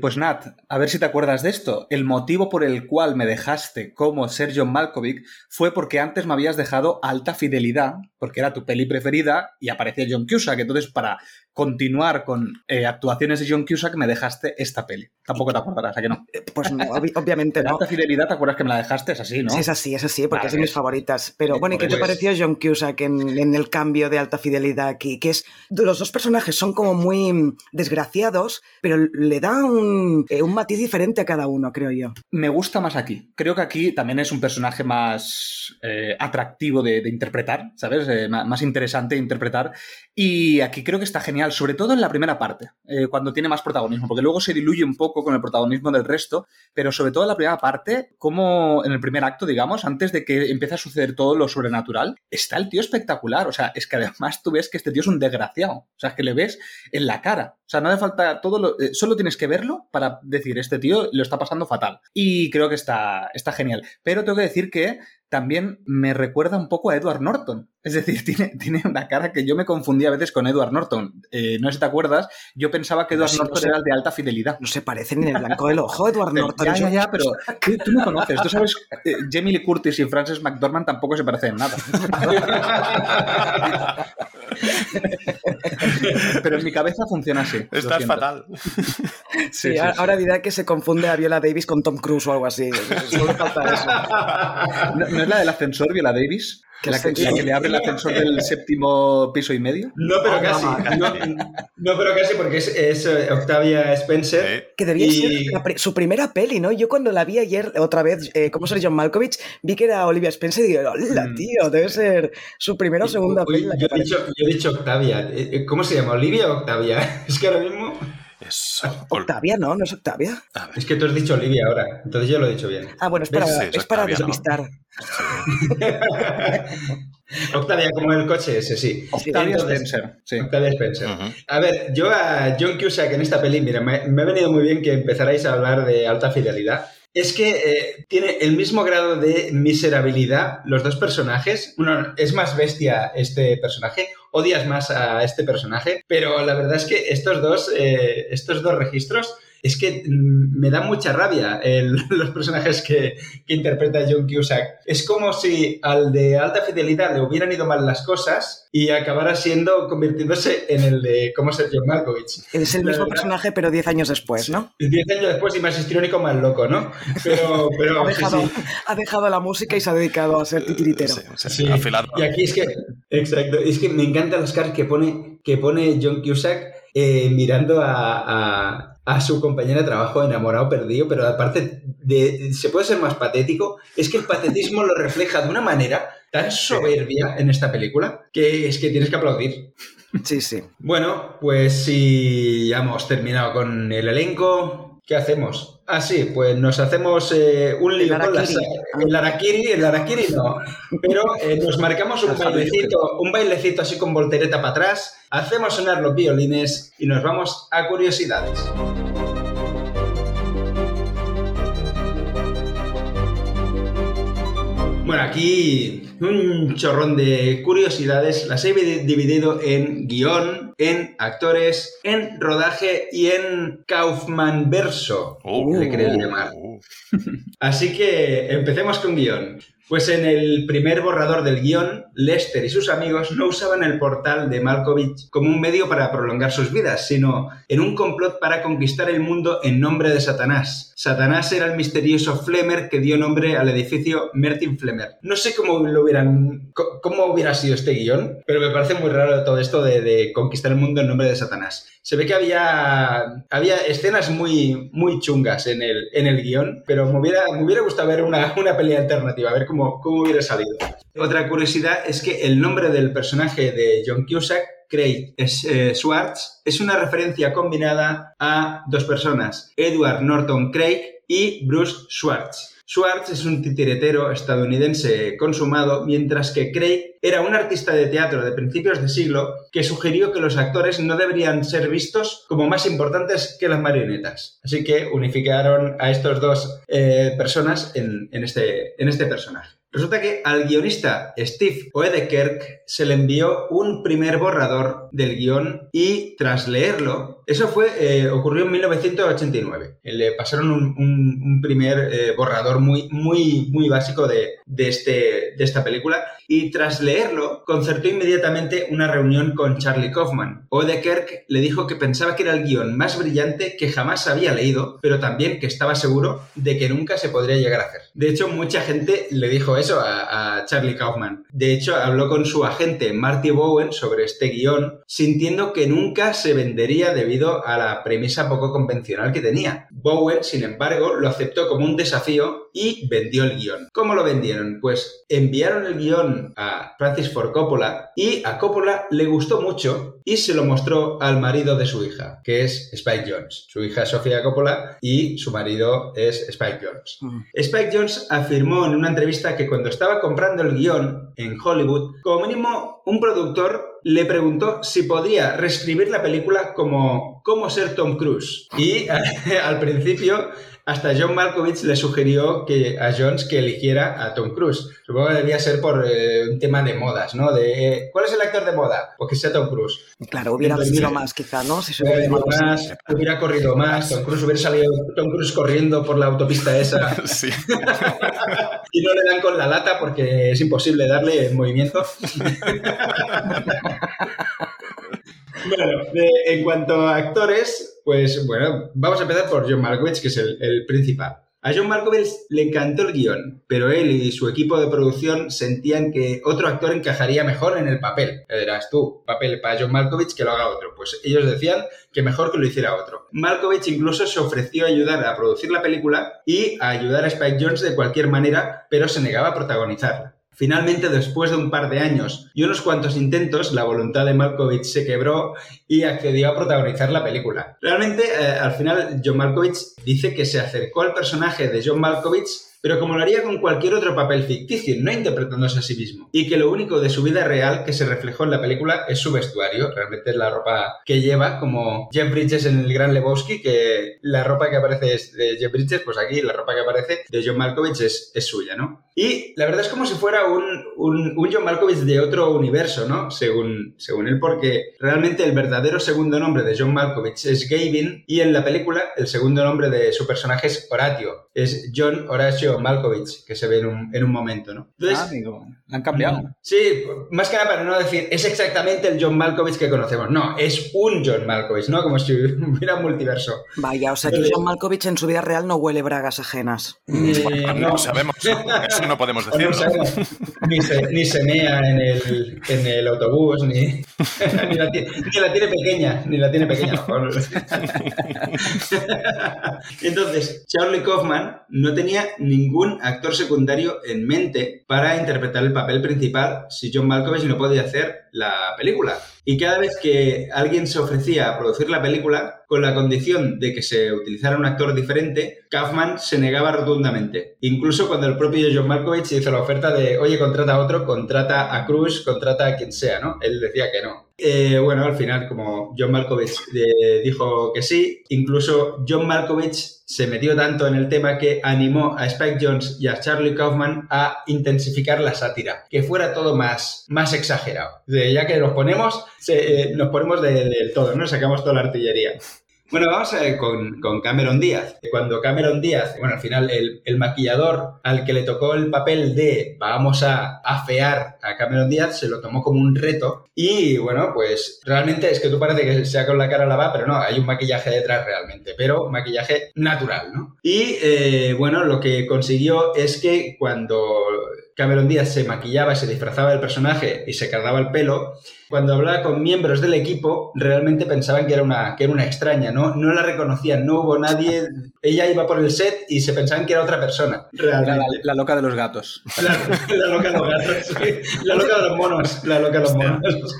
pues Nat, a ver si te acuerdas de esto, el motivo por el cual me dejaste como Sergio Malkovich fue porque antes me habías dejado Alta Fidelidad, porque era tu peli preferida y aparecía John Cusack. Entonces, para continuar con eh, actuaciones de John Cusack, me dejaste esta peli. Tampoco te acordarás, ¿a que no? Eh, pues no, obviamente no. Alta Fidelidad, ¿te acuerdas que me la dejaste? Es así, ¿no? Sí, es así, es así, porque es de mis favoritas. Pero bueno, ¿y qué te pareció John Cusack en, el cambio de Alta Fidelidad aquí? Que es, los dos personajes son como muy desgraciados, pero le da un, eh, un matiz diferente a cada uno, creo yo. Me gusta más aquí. Creo que aquí también es un personaje más atractivo de, interpretar, ¿sabes? más interesante de interpretar. Y aquí creo que está genial, sobre todo en la primera parte, eh, cuando tiene más protagonismo, porque luego se diluye un poco con el protagonismo del resto, pero sobre todo en la primera parte, como en el primer acto, digamos, antes de que empiece a suceder todo lo sobrenatural, está el tío espectacular. O sea, es que además tú ves que este tío es un desgraciado. O sea, es que le ves en la cara. O sea, no hace falta todo lo. Eh, solo tienes que verlo para decir, este tío lo está pasando fatal. Y creo que está, está genial. Pero tengo que decir que también me recuerda un poco a Edward Norton. Es decir, tiene, tiene una cara que yo me confundía a veces con Edward Norton. Eh, no sé si te acuerdas, yo pensaba que Edward Norton era el de alta fidelidad. No se parece ni en el blanco del ojo, Edward Norton. ya, ya, ya, pero tú me conoces. Tú sabes, eh, Jamie Lee Curtis y Frances McDormand tampoco se parecen en nada. Pero en mi cabeza funciona así. Estás fatal. Sí, ahora dirá que se confunde a Viola Davis con Tom Cruise o algo así. Solo falta eso. ¿No, es la del ascensor, Viola Davis? ¿Que la, que, le abre el ascensor del séptimo piso y medio? No, pero ah, casi. No, pero casi porque es, eh, Octavia Spencer. Que debía ser su primera peli, ¿no? Yo cuando la vi ayer otra vez, eh, como ser John Malkovich, vi que era Olivia Spencer y digo, hola, mm. tío! Debe ser su primera o segunda peli. Yo, he dicho, yo, he dicho, Octavia. Eh, ¿Cómo se llama? ¿Olivia o Octavia? Es que ahora mismo... Octavia, ¿no? ¿No es Octavia? Es que tú has dicho Olivia ahora, entonces yo lo he dicho bien. Ah, bueno, es para, es, para despistar. Octavia, como el coche ese, sí. Octavia Spencer. Octavia Spencer. A ver, yo a John Cusack en esta peli, mira, me, me ha venido muy bien que empezarais a hablar de alta fidelidad es que eh, tiene el mismo grado de miserabilidad los dos personajes. Uno es más bestia este personaje, odias más a este personaje, pero la verdad es que estos dos, eh, estos dos registros es que mm, me da mucha rabia los personajes que, interpreta John Cusack. Es como si al de alta fidelidad le hubieran ido mal las cosas y acabara siendo, convirtiéndose en el de cómo ser John Malkovich. Es el mismo personaje, pero 10 años después, ¿no? 10 años después y más histriónico, más loco, ¿no? Pero, pero ha, dejado, ha dejado la música y se ha dedicado a ser titiritero. Sí, Y aquí es que, exacto, es que me encantan las caras que pone, que pone John Cusack eh, mirando a a su compañera de trabajo enamorado, perdido, pero aparte de, se puede ser más patético, es que el patetismo lo refleja de una manera tan soberbia en esta película que es que tienes que aplaudir. Sí, sí. Bueno, pues si ya hemos terminado con el elenco, ¿qué hacemos? Ah, sí, pues nos hacemos eh, un lío con la El Arakiri, el Arakiri no. Pero eh, nos marcamos un bailecito, un bailecito así con voltereta para atrás, hacemos sonar los violines y nos vamos a curiosidades. Bueno, aquí un chorrón de curiosidades. Las he dividido en guion, en actores, en rodaje y en Kaufman verso, uh, le quería llamar. Así que empecemos con guion. Pues en el primer borrador del guion, Lester y sus amigos no usaban el portal de Malkovich como un medio para prolongar sus vidas, sino en un complot para conquistar el mundo en nombre de Satanás. Satanás era el misterioso Flemmer que dio nombre al edificio Mertin Flemmer. No sé cómo lo hubieran, cómo hubiera sido este guion, pero me parece muy raro todo esto de, conquistar el mundo en nombre de Satanás. Se ve que había, había escenas muy, muy chungas en el, en el guion, pero me hubiera, me hubiera gustado ver una, una pelea alternativa, a ver cómo cómo, hubiera salido. Otra curiosidad es que el nombre del personaje de John Cusack Craig eh, Schwartz es una referencia combinada a dos personas, Edward Norton Craig y Bruce Schwartz. Schwartz es un titiretero estadounidense consumado, mientras que Craig era un artista de teatro de principios de siglo que sugirió que los actores no deberían ser vistos como más importantes que las marionetas. Así que unificaron a estos dos eh, personas en, este, en este personaje. Resulta que al guionista Steve Oedekerk se le envió un primer borrador del guion y tras leerlo, eso fue eh, ocurrió en 1989. Le pasaron un, primer eh, borrador muy, muy, muy básico de, de, este, de esta película y tras leerlo concertó inmediatamente una reunión con Charlie Kaufman. Oedekerk le dijo que pensaba que era el guion más brillante que jamás había leído, pero también que estaba seguro de que nunca se podría llegar a hacer. De hecho, mucha gente le dijo eso a, Charlie Kaufman. De hecho, habló con su agente Marty Bowen sobre este guion, sintiendo que nunca se vendería debido a la premisa poco convencional que tenía. Bowen, sin embargo, lo aceptó como un desafío y vendió el guion. ¿Cómo lo vendieron? Pues enviaron el guion a Francis Ford Coppola y a Coppola le gustó mucho y se lo mostró al marido de su hija, que es Spike Jones. Su hija es Sofía Coppola y su marido es Spike Jones. Mm. Spike Jones afirmó en una entrevista que cuando estaba comprando el guion en Hollywood, como mínimo un productor le preguntó si podría reescribir la película como cómo ser Tom Cruise. Y al principio hasta John Malkovich le sugirió que, a Jones que eligiera a Tom Cruise. Supongo que debía ser por eh, un tema de modas, ¿no? De, eh, ¿Cuál es el actor de moda? Pues que sea Tom Cruise. Claro, hubiera vivido más quizá, ¿no? Si se hubiera, más, hubiera corrido más, Tom Cruise hubiera salido Tom Cruise corriendo por la autopista esa. Sí. y no le dan con la lata porque es imposible darle en movimiento. Bueno, en cuanto a actores, pues bueno, vamos a empezar por John Malkovich, que es el, principal. A John Malkovich le encantó el guion, pero él y su equipo de producción sentían que otro actor encajaría mejor en el papel. Dirás tú, papel para John Malkovich, que lo haga otro. Pues ellos decían que mejor que lo hiciera otro. Malkovich incluso se ofreció a ayudar a producir la película y a ayudar a Spike Jones de cualquier manera, pero se negaba a protagonizarla. Finalmente, después de un par de años y unos cuantos intentos, la voluntad de Malkovich se quebró y accedió a protagonizar la película. Realmente, eh, al final, John Malkovich dice que se acercó al personaje de John Malkovich pero como lo haría con cualquier otro papel ficticio, no interpretándose a sí mismo. Y que lo único de su vida real que se reflejó en la película es su vestuario, realmente es la ropa que lleva, como Jeff Bridges en El Gran Lebowski, que la ropa que aparece es de Jeff Bridges, pues aquí la ropa que aparece de John Malkovich es, suya, ¿no? Y la verdad es como si fuera un, un, John Malkovich de otro universo, ¿no? Según, según él, porque realmente el verdadero segundo nombre de John Malkovich es Gavin y en la película el segundo nombre de su personaje es Horatio. Es John Horatio Malkovich, que se ve en un, en un momento, ¿no? Entonces, ah, amigo, han cambiado. Mm, sí, más que nada para no decir, es exactamente el John Malkovich que conocemos. No, es un John Malkovich, ¿no? Como si hubiera un multiverso. Vaya, o sea que John Malkovich en su vida real no huele bragas ajenas. Eh, no. sabemos, eso no podemos decir. ni, se, ni se mea en el, en el autobús, ni, ni, la tiene, ni, la tiene, pequeña, ni la tiene pequeña. Entonces, Charlie Kaufman no tenía ni ningún actor secundario en mente para interpretar el papel principal si John Malkovich no podía hacer la película. Y cada vez que alguien se ofrecía a producir la película, con la condición de que se utilizara un actor diferente, Kaufman se negaba rotundamente. Incluso cuando el propio John Malkovich hizo la oferta de, oye, contrata a otro, contrata a Cruz, contrata a quien sea, ¿no? Él decía que no. Eh, bueno, al final, como John Malkovich eh, dijo que sí, incluso John Malkovich se metió tanto en el tema que animó a Spike Jones y a Charlie Kaufman a intensificar la sátira, que fuera todo más, más exagerado. ya que nos ponemos, eh, nos ponemos del todo, ¿no? Sacamos toda la artillería. Bueno, vamos a ver con, Cameron Díaz. Cuando Cameron Díaz, bueno, al final el, maquillador al que le tocó el papel de vamos a afear a Cameron Díaz se lo tomó como un reto y bueno, pues realmente es que tú parece que sea con la cara lavada, pero no, hay un maquillaje detrás realmente, pero maquillaje natural, ¿no? Y eh, bueno, lo que consiguió es que cuando Cameron Díaz se maquillaba, se disfrazaba del personaje y se cargaba el pelo, cuando hablaba con miembros del equipo, realmente pensaban que era una, que era una extraña, ¿no? No la reconocían, no hubo nadie. Ella iba por el set y se pensaban que era otra persona. Realmente. La, loca de los gatos. La, loca de los gatos, La loca de los monos. La loca de los monos.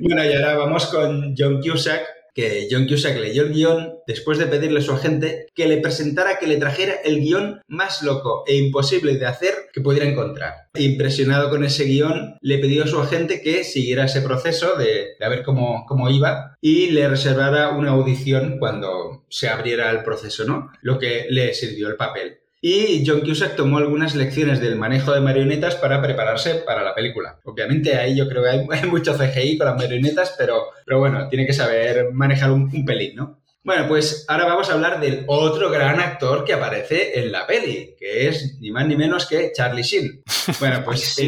bueno, y ahora vamos con John Cusack, que John Cusack leyó el guion después de pedirle a su agente que le presentara, que le trajera el guion más loco e imposible de hacer que pudiera encontrar. Impresionado con ese guion, le pidió a su agente que siguiera ese proceso de, de ver cómo, cómo iba y le reservara una audición cuando se abriera el proceso, ¿no? Lo que le sirvió el papel. Y John Cusack tomó algunas lecciones del manejo de marionetas para prepararse para la película. Obviamente ahí yo creo que hay, mucho CGI con las marionetas, pero, pero bueno, tiene que saber manejar un, un pelín, ¿no? Bueno, pues ahora vamos a hablar del otro gran actor que aparece en la peli, que es ni más ni menos que Charlie Sheen. Bueno, pues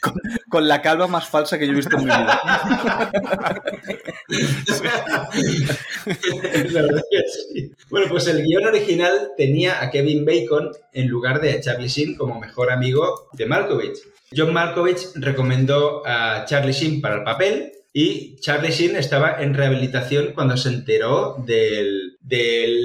con, la calva más falsa que yo he visto en mi vida. Bueno, pues el guion original tenía a Kevin Bacon en lugar de Charlie Sheen como mejor amigo de Malkovich. John Malkovich recomendó a Charlie Sheen para el papel y Charlie Sheen estaba en rehabilitación cuando se enteró del,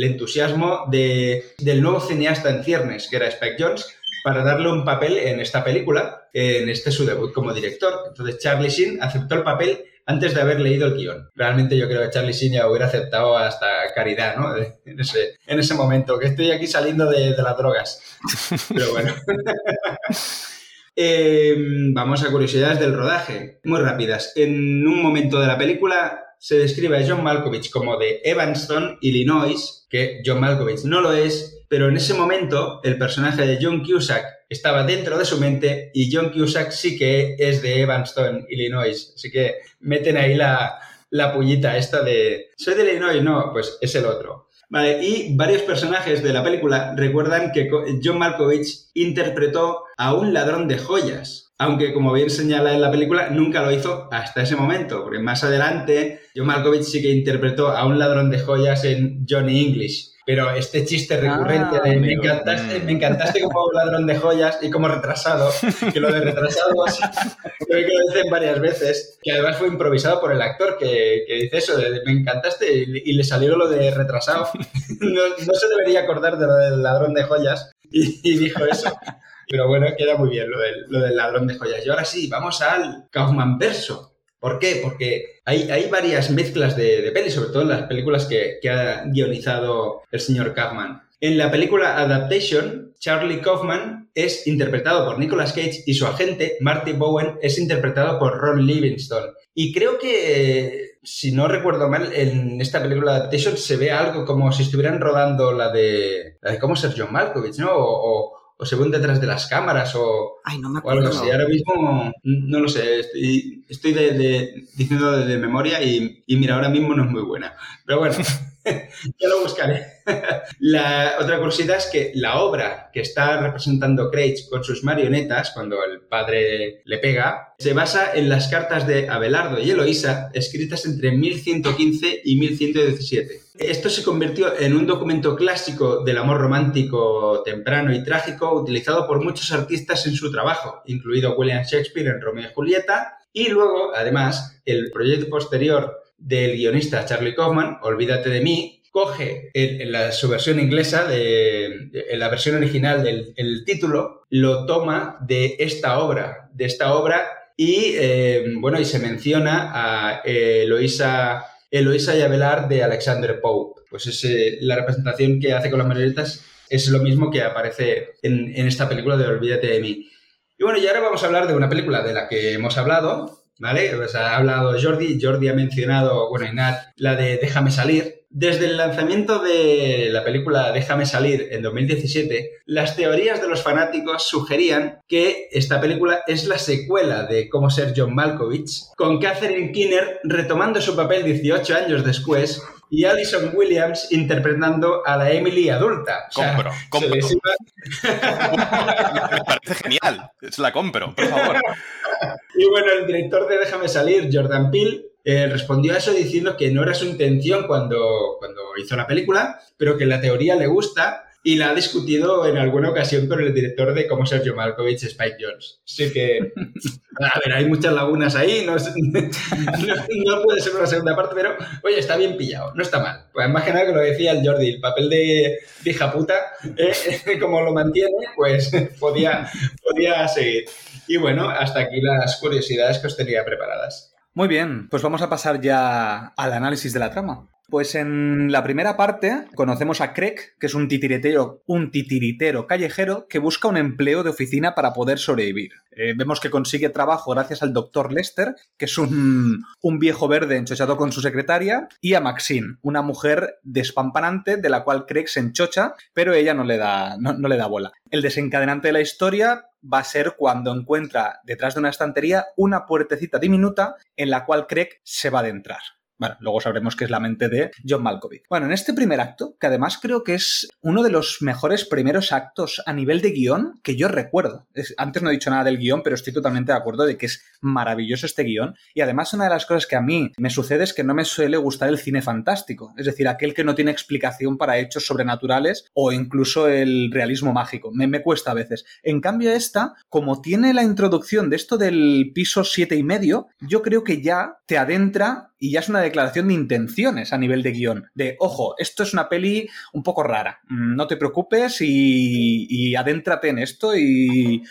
entusiasmo del nuevo cineasta en ciernes, que era Spike Jones, para darle un papel en esta película, en este su debut como director. Entonces Charlie Sheen aceptó el papel antes de haber leído el guion. Realmente yo creo que Charlie Sheen ya hubiera aceptado hasta caridad, ¿no? En ese, en ese momento, que estoy aquí saliendo de, de las drogas. Pero bueno. Em, vamos a curiosidades del rodaje, muy rápidas. En un momento de la película se describe a John Malkovich como de Evanston, Illinois, que John Malkovich no lo es, pero en ese momento el personaje de John Cusack estaba dentro de su mente y John Cusack sí que es de Evanston, Illinois. Así que meten ahí la, la esta de soy de Illinois, no, pues es el otro. Vale, y varios personajes de la película recuerdan que John Malkovich interpretó a un ladrón de joyas, aunque como bien señala en la película, nunca lo hizo hasta ese momento, porque más adelante John Malkovich sí que interpretó a un ladrón de joyas en Johnny English pero este chiste recurrente de ah, me encantaste, me encantaste como ladrón de joyas y como retrasado, que lo de retrasado creo que lo dicen varias veces, que además fue improvisado por el actor que, dice eso, de, me encantaste y, le salió lo de retrasado. No, se debería acordar de lo del ladrón de joyas y, dijo eso. Pero bueno, queda muy bien lo del, lo del ladrón de joyas. Y ahora sí, vamos al Kaufman verso. ¿Por qué? Porque hay, hay varias mezclas de, de pelis, sobre todo en las películas que, ha guionizado el señor Kaufman. En la película Adaptation, Charlie Kaufman es interpretado por Nicolas Cage y su agente, Marty Bowen, es interpretado por Ron Livingston. Y creo que, si no recuerdo mal, en esta película Adaptation se ve algo como si estuvieran rodando la de, cómo ser John Malkovich, ¿no? o se ven detrás de las cámaras o, Ay, no me acuerdo. algo así. Ahora mismo no lo sé, estoy, estoy de, diciendo de, memoria y, y, mira, ahora mismo no es muy buena. Pero bueno, ya lo buscaré. la otra curiosidad es que la obra que está representando Craig con sus marionetas, cuando el padre le pega, se basa en las cartas de Abelardo y Eloísa, escritas entre 1115 y 1117. Esto se convirtió en un documento clásico del amor romántico temprano y trágico utilizado por muchos artistas en su trabajo, incluido William Shakespeare en Romeo y Julieta, y luego, además, el proyecto posterior del guionista Charlie Kaufman, Olvídate de mí, coge en, la, su versión inglesa, de, en la versión original del el título, lo toma de esta obra, de esta obra, y eh, bueno, y se menciona a Eloisa, Eloisa Yabelar de Alexander Pope. Pues es eh, la representación que hace con las marionetas es lo mismo que aparece en, en esta película de Olvídate de mí. Y bueno, y ahora vamos a hablar de una película de la que hemos hablado, ¿vale? Pues ha hablado Jordi, Jordi ha mencionado, bueno, y Nat, la de Déjame salir, desde el lanzamiento de la película Déjame salir en 2017, las teorías de los fanáticos sugerían que esta película es la secuela de Cómo ser John Malkovich, con Catherine Keener retomando su papel 18 años después y Alison Williams interpretando a la Emily adulta. compro, compro. Me parece genial. Es la compro, por favor. Y bueno, el director de Déjame salir, Jordan Peele, eh, respondió a eso diciendo que no era su intención cuando, cuando hizo la película, pero que la teoría le gusta y la ha discutido en alguna ocasión con el director de Cómo Sergio Malkovich, Spike Jones. Así que, a ver, hay muchas lagunas ahí, no, no, puede ser una segunda parte, pero oye, está bien pillado, no está mal. Pues más que nada que lo decía el Jordi, el papel de hija puta, eh, como lo mantiene, pues podía, podía seguir. Y bueno, hasta aquí las curiosidades que os tenía preparadas. Muy bien, pues vamos a pasar ya al análisis de la trama. Pues en la primera parte conocemos a Craig, que es un titiritero, un titiritero callejero que busca un empleo de oficina para poder sobrevivir. Eh, vemos que consigue trabajo gracias al doctor Lester, que es un, viejo verde enchochado con su secretaria, y a Maxine, una mujer despampanante de la cual Craig se enchocha, pero ella no le da, no le da bola. El desencadenante de la historia va a ser cuando encuentra detrás de una estantería una puertecita diminuta en la cual Craig se va a adentrar. Bueno, luego sabremos que es la mente de John Malkovich. Bueno, en este primer acto, que además creo que es uno de los mejores primeros actos a nivel de guion que yo recuerdo. antes no he dicho nada del guion, pero estoy totalmente de acuerdo de que es maravilloso este guion. Y además una de las cosas que a mí me sucede es que no me suele gustar el cine fantástico. Es decir, aquel que no tiene explicación para hechos sobrenaturales o incluso el realismo mágico. Me, me cuesta a veces. En cambio esta, como tiene la introducción de esto del piso siete y medio, yo creo que ya te adentra y ya es una declaración de intenciones a nivel de guion. De, ojo, esto es una peli un poco rara. Mm, no te preocupes y, adéntrate en esto y,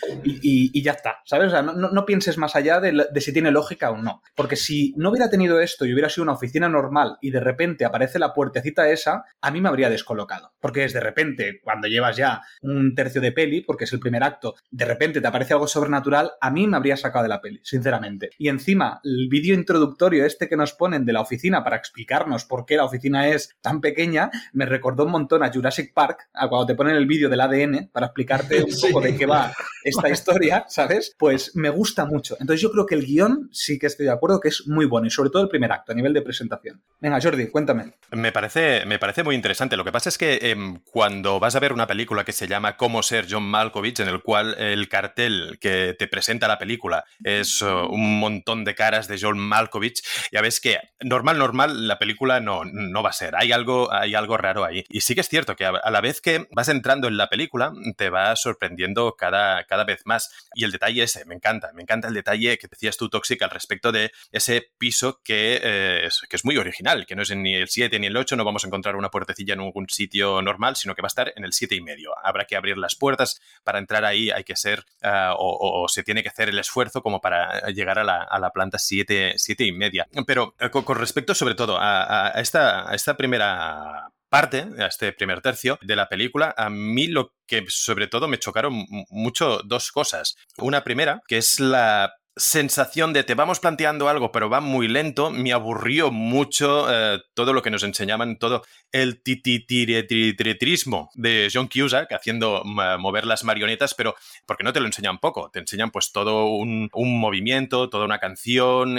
ya está. ¿Sabes? O sea, no, pienses más allá de, si tiene lógica o no. Porque si no hubiera tenido esto y hubiera sido una oficina normal y de repente aparece la puertecita esa, a mí me habría descolocado. Porque es de repente, cuando llevas ya un tercio de peli, porque es el primer acto, de repente te aparece algo sobrenatural, a mí me habría sacado de la peli, sinceramente. Y encima, el vídeo introductorio este que nos ponen de la oficina para explicarnos por qué la oficina es tan pequeña, me recordó un montón a Jurassic Park, a cuando te ponen el vídeo del ADN para explicarte un poco de qué va esta historia, ¿sabes? Pues me gusta mucho. Entonces yo creo que el guion sí que estoy de acuerdo que es muy bueno y sobre todo el primer acto a nivel de presentación. Venga, Jordi, cuéntame. Me parece, me parece muy interesante. Lo que pasa es que em, cuando vas a ver una película que se llama Cómo ser John Malkovich, en el cual el cartel que te presenta la película es uh, un montón de caras de John Malkovich, ya ves que normal, normal, la película no, no va a ser. Hay algo, hay algo raro ahí. Y sí que es cierto que a, la vez que vas entrando en la película, te va sorprendiendo cada, cada vez más. Y el detalle ese, me encanta, me encanta el detalle que decías tú, Toxic, al respecto de ese piso que, eh, es, que es muy original, que no es ni el 7 ni el 8, no vamos a encontrar una puertecilla en algún sitio normal, sino que va a estar en el 7 y medio. Habrá que abrir las puertas, para entrar ahí hay que ser, ah, o, se tiene que hacer el esfuerzo como para llegar a la, a la planta 7, 7 y media. Pero eh, respecto sobre todo a, esta, primera parte, a este primer tercio de la película, a mí lo que sobre todo me chocaron mucho dos cosas. Una primera, que es la sensación de te vamos planteando algo, pero va muy lento, me aburrió mucho eh, todo lo que nos enseñaban, todo el titiritrismo de John Cusack haciendo mover las marionetas, pero porque no te lo enseñan poco, te enseñan pues todo un, movimiento, toda una canción,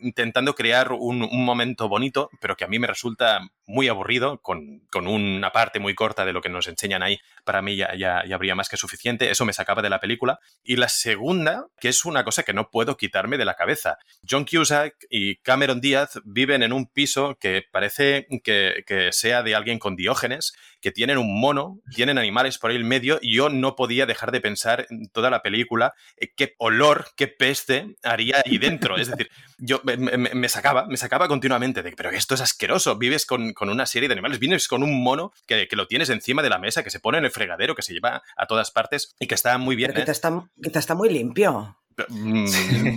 intentando crear un, momento bonito, pero que a mí me resulta muy aburrido, con, una parte muy corta de lo que nos enseñan ahí, para mí ya, ya habría más que suficiente, eso me sacaba de la película. Y la segunda, que es una cosa que no puedo quitarme de la cabeza. John Cusack y Cameron Díaz viven en un piso que parece que, que sea de alguien con diógenes, que tienen un mono, tienen animales por ahí en medio, y yo no podía dejar de pensar en toda la película eh, qué olor, qué peste haría ahí dentro. Es decir, yo me, me- me sacaba, me sacaba continuamente de, pero esto es asqueroso, vives con, con una serie de animales, vienes con un mono que, que lo tienes encima de la mesa, que se pone en el fregadero, que se lleva a todas partes y que está muy bien. Pero ¿eh? está, quizá está muy limpio. Mm,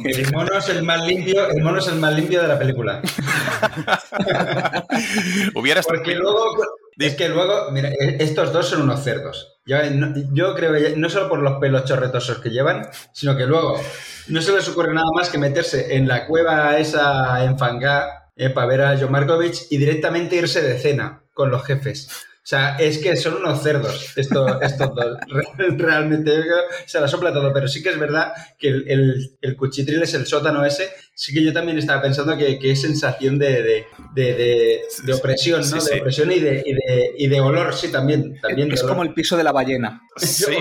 El mono es el más limpio, el mono es el más limpio de la película. Porque luego, es que luego, mira, eh, estos dos son unos cerdos. Yo, no- yo creo que no solo por los pelos chorretosos que llevan, sino que luego no se les ocurre nada más que meterse en la cueva esa en Fangá eh, para ver a John Markovich y directamente irse de cena con los jefes. O sea, es que son unos cerdos estos, estos dos. Re- Realmente se la sopla todo, pero sí que es verdad que el, el, el cuchitril es el sótano ese. Sí que yo también estaba pensando que, que es sensación de, de, de, de- opresión, ¿no? Sí, de opresión y de, y, de, y de olor, sí, también. también es como el piso de la ballena. Sí,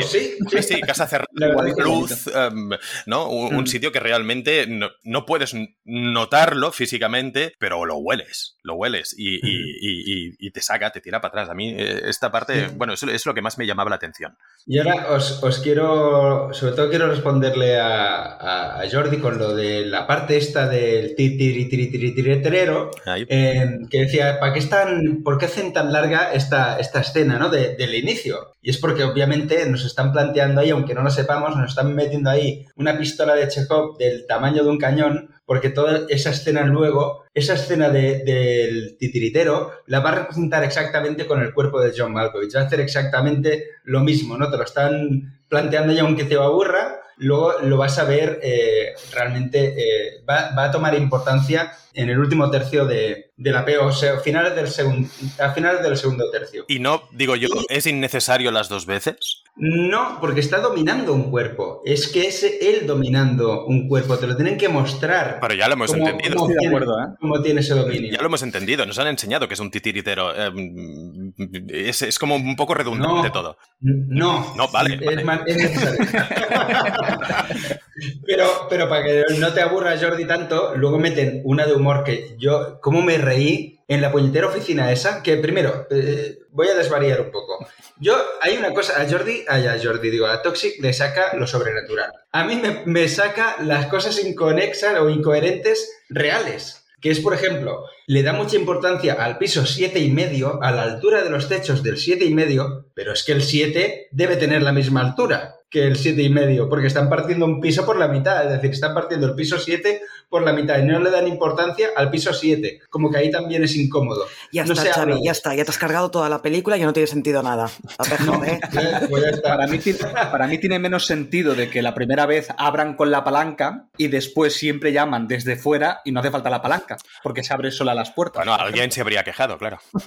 Yo- sí, sí, casa cerrada, luz, em, ¿no? Un, un Mm. sitio que realmente no, no puedes notarlo físicamente, pero lo hueles, lo hueles y, y- y- te saca, te tira para atrás. A mí eh, esta parte, bueno, eso es lo que más me llamaba la atención. Y ahora os, os quiero, sobre todo quiero responderle a, a- a Jordi con lo de la parte esta del tiritiritiriterero, Ahí. eh, que decía, ¿para qué están, por qué hacen tan larga esta, esta escena, ¿no? De- del inicio. Y es porque obviamente nos están planteando ahí, aunque no lo sepamos, nos están metiendo ahí una pistola de Chekhov del tamaño de un cañón, porque toda esa escena luego, esa escena de- del titiritero, la va a representar exactamente con el cuerpo de John Malkovich. Va a hacer exactamente lo mismo, ¿no? Te lo están planteando ya aunque te aburra, luego lo vas a ver eh, realmente, eh, va, va a tomar importancia en el último tercio de, de la PO, o sea, finales del segundo, a finales del segundo tercio. Y no, digo yo, ¿es innecesario las dos veces? No, porque está dominando un cuerpo. Es que es él dominando un cuerpo. Te lo tienen que mostrar. Pero ya lo hemos cómo- entendido. cómo Estoy de tiene- acuerdo, ¿eh? cómo tiene ese dominio. Ya lo hemos entendido, nos han enseñado que es un titiritero. em, es, es como un poco redundante No. todo. No. No, vale, Es, vale. más- es necesario. pero, pero para que no te aburra Jordi tanto, luego meten una de humor que yo, ¿cómo me reí en la puñetera oficina esa? Que primero, eh, voy a desvariar un poco. Yo, hay una cosa, a Jordi, ay, a Jordi, digo, a Toxic le saca lo sobrenatural. A mí me, saca las cosas inconexas o incoherentes reales. Que es, por ejemplo, le da mucha importancia al piso siete y medio, a la altura de los techos del siete y medio, pero es que el 7 debe tener la misma altura que el siete y medio, porque están partiendo un piso por la mitad, es decir, están partiendo el piso 7 por la mitad y no le dan importancia al piso 7, como que ahí también es incómodo. Ya No está, Xavi, ya está. Ya te has cargado toda la película y no tiene sentido nada. A ver, joder. Ya- pues ya está. Para mí, tiene, para mí tiene menos sentido de que la primera vez abran con la palanca y después siempre llaman desde fuera y no hace falta la palanca, porque se abre sola las puertas. Bueno, alguien se habría quejado, claro.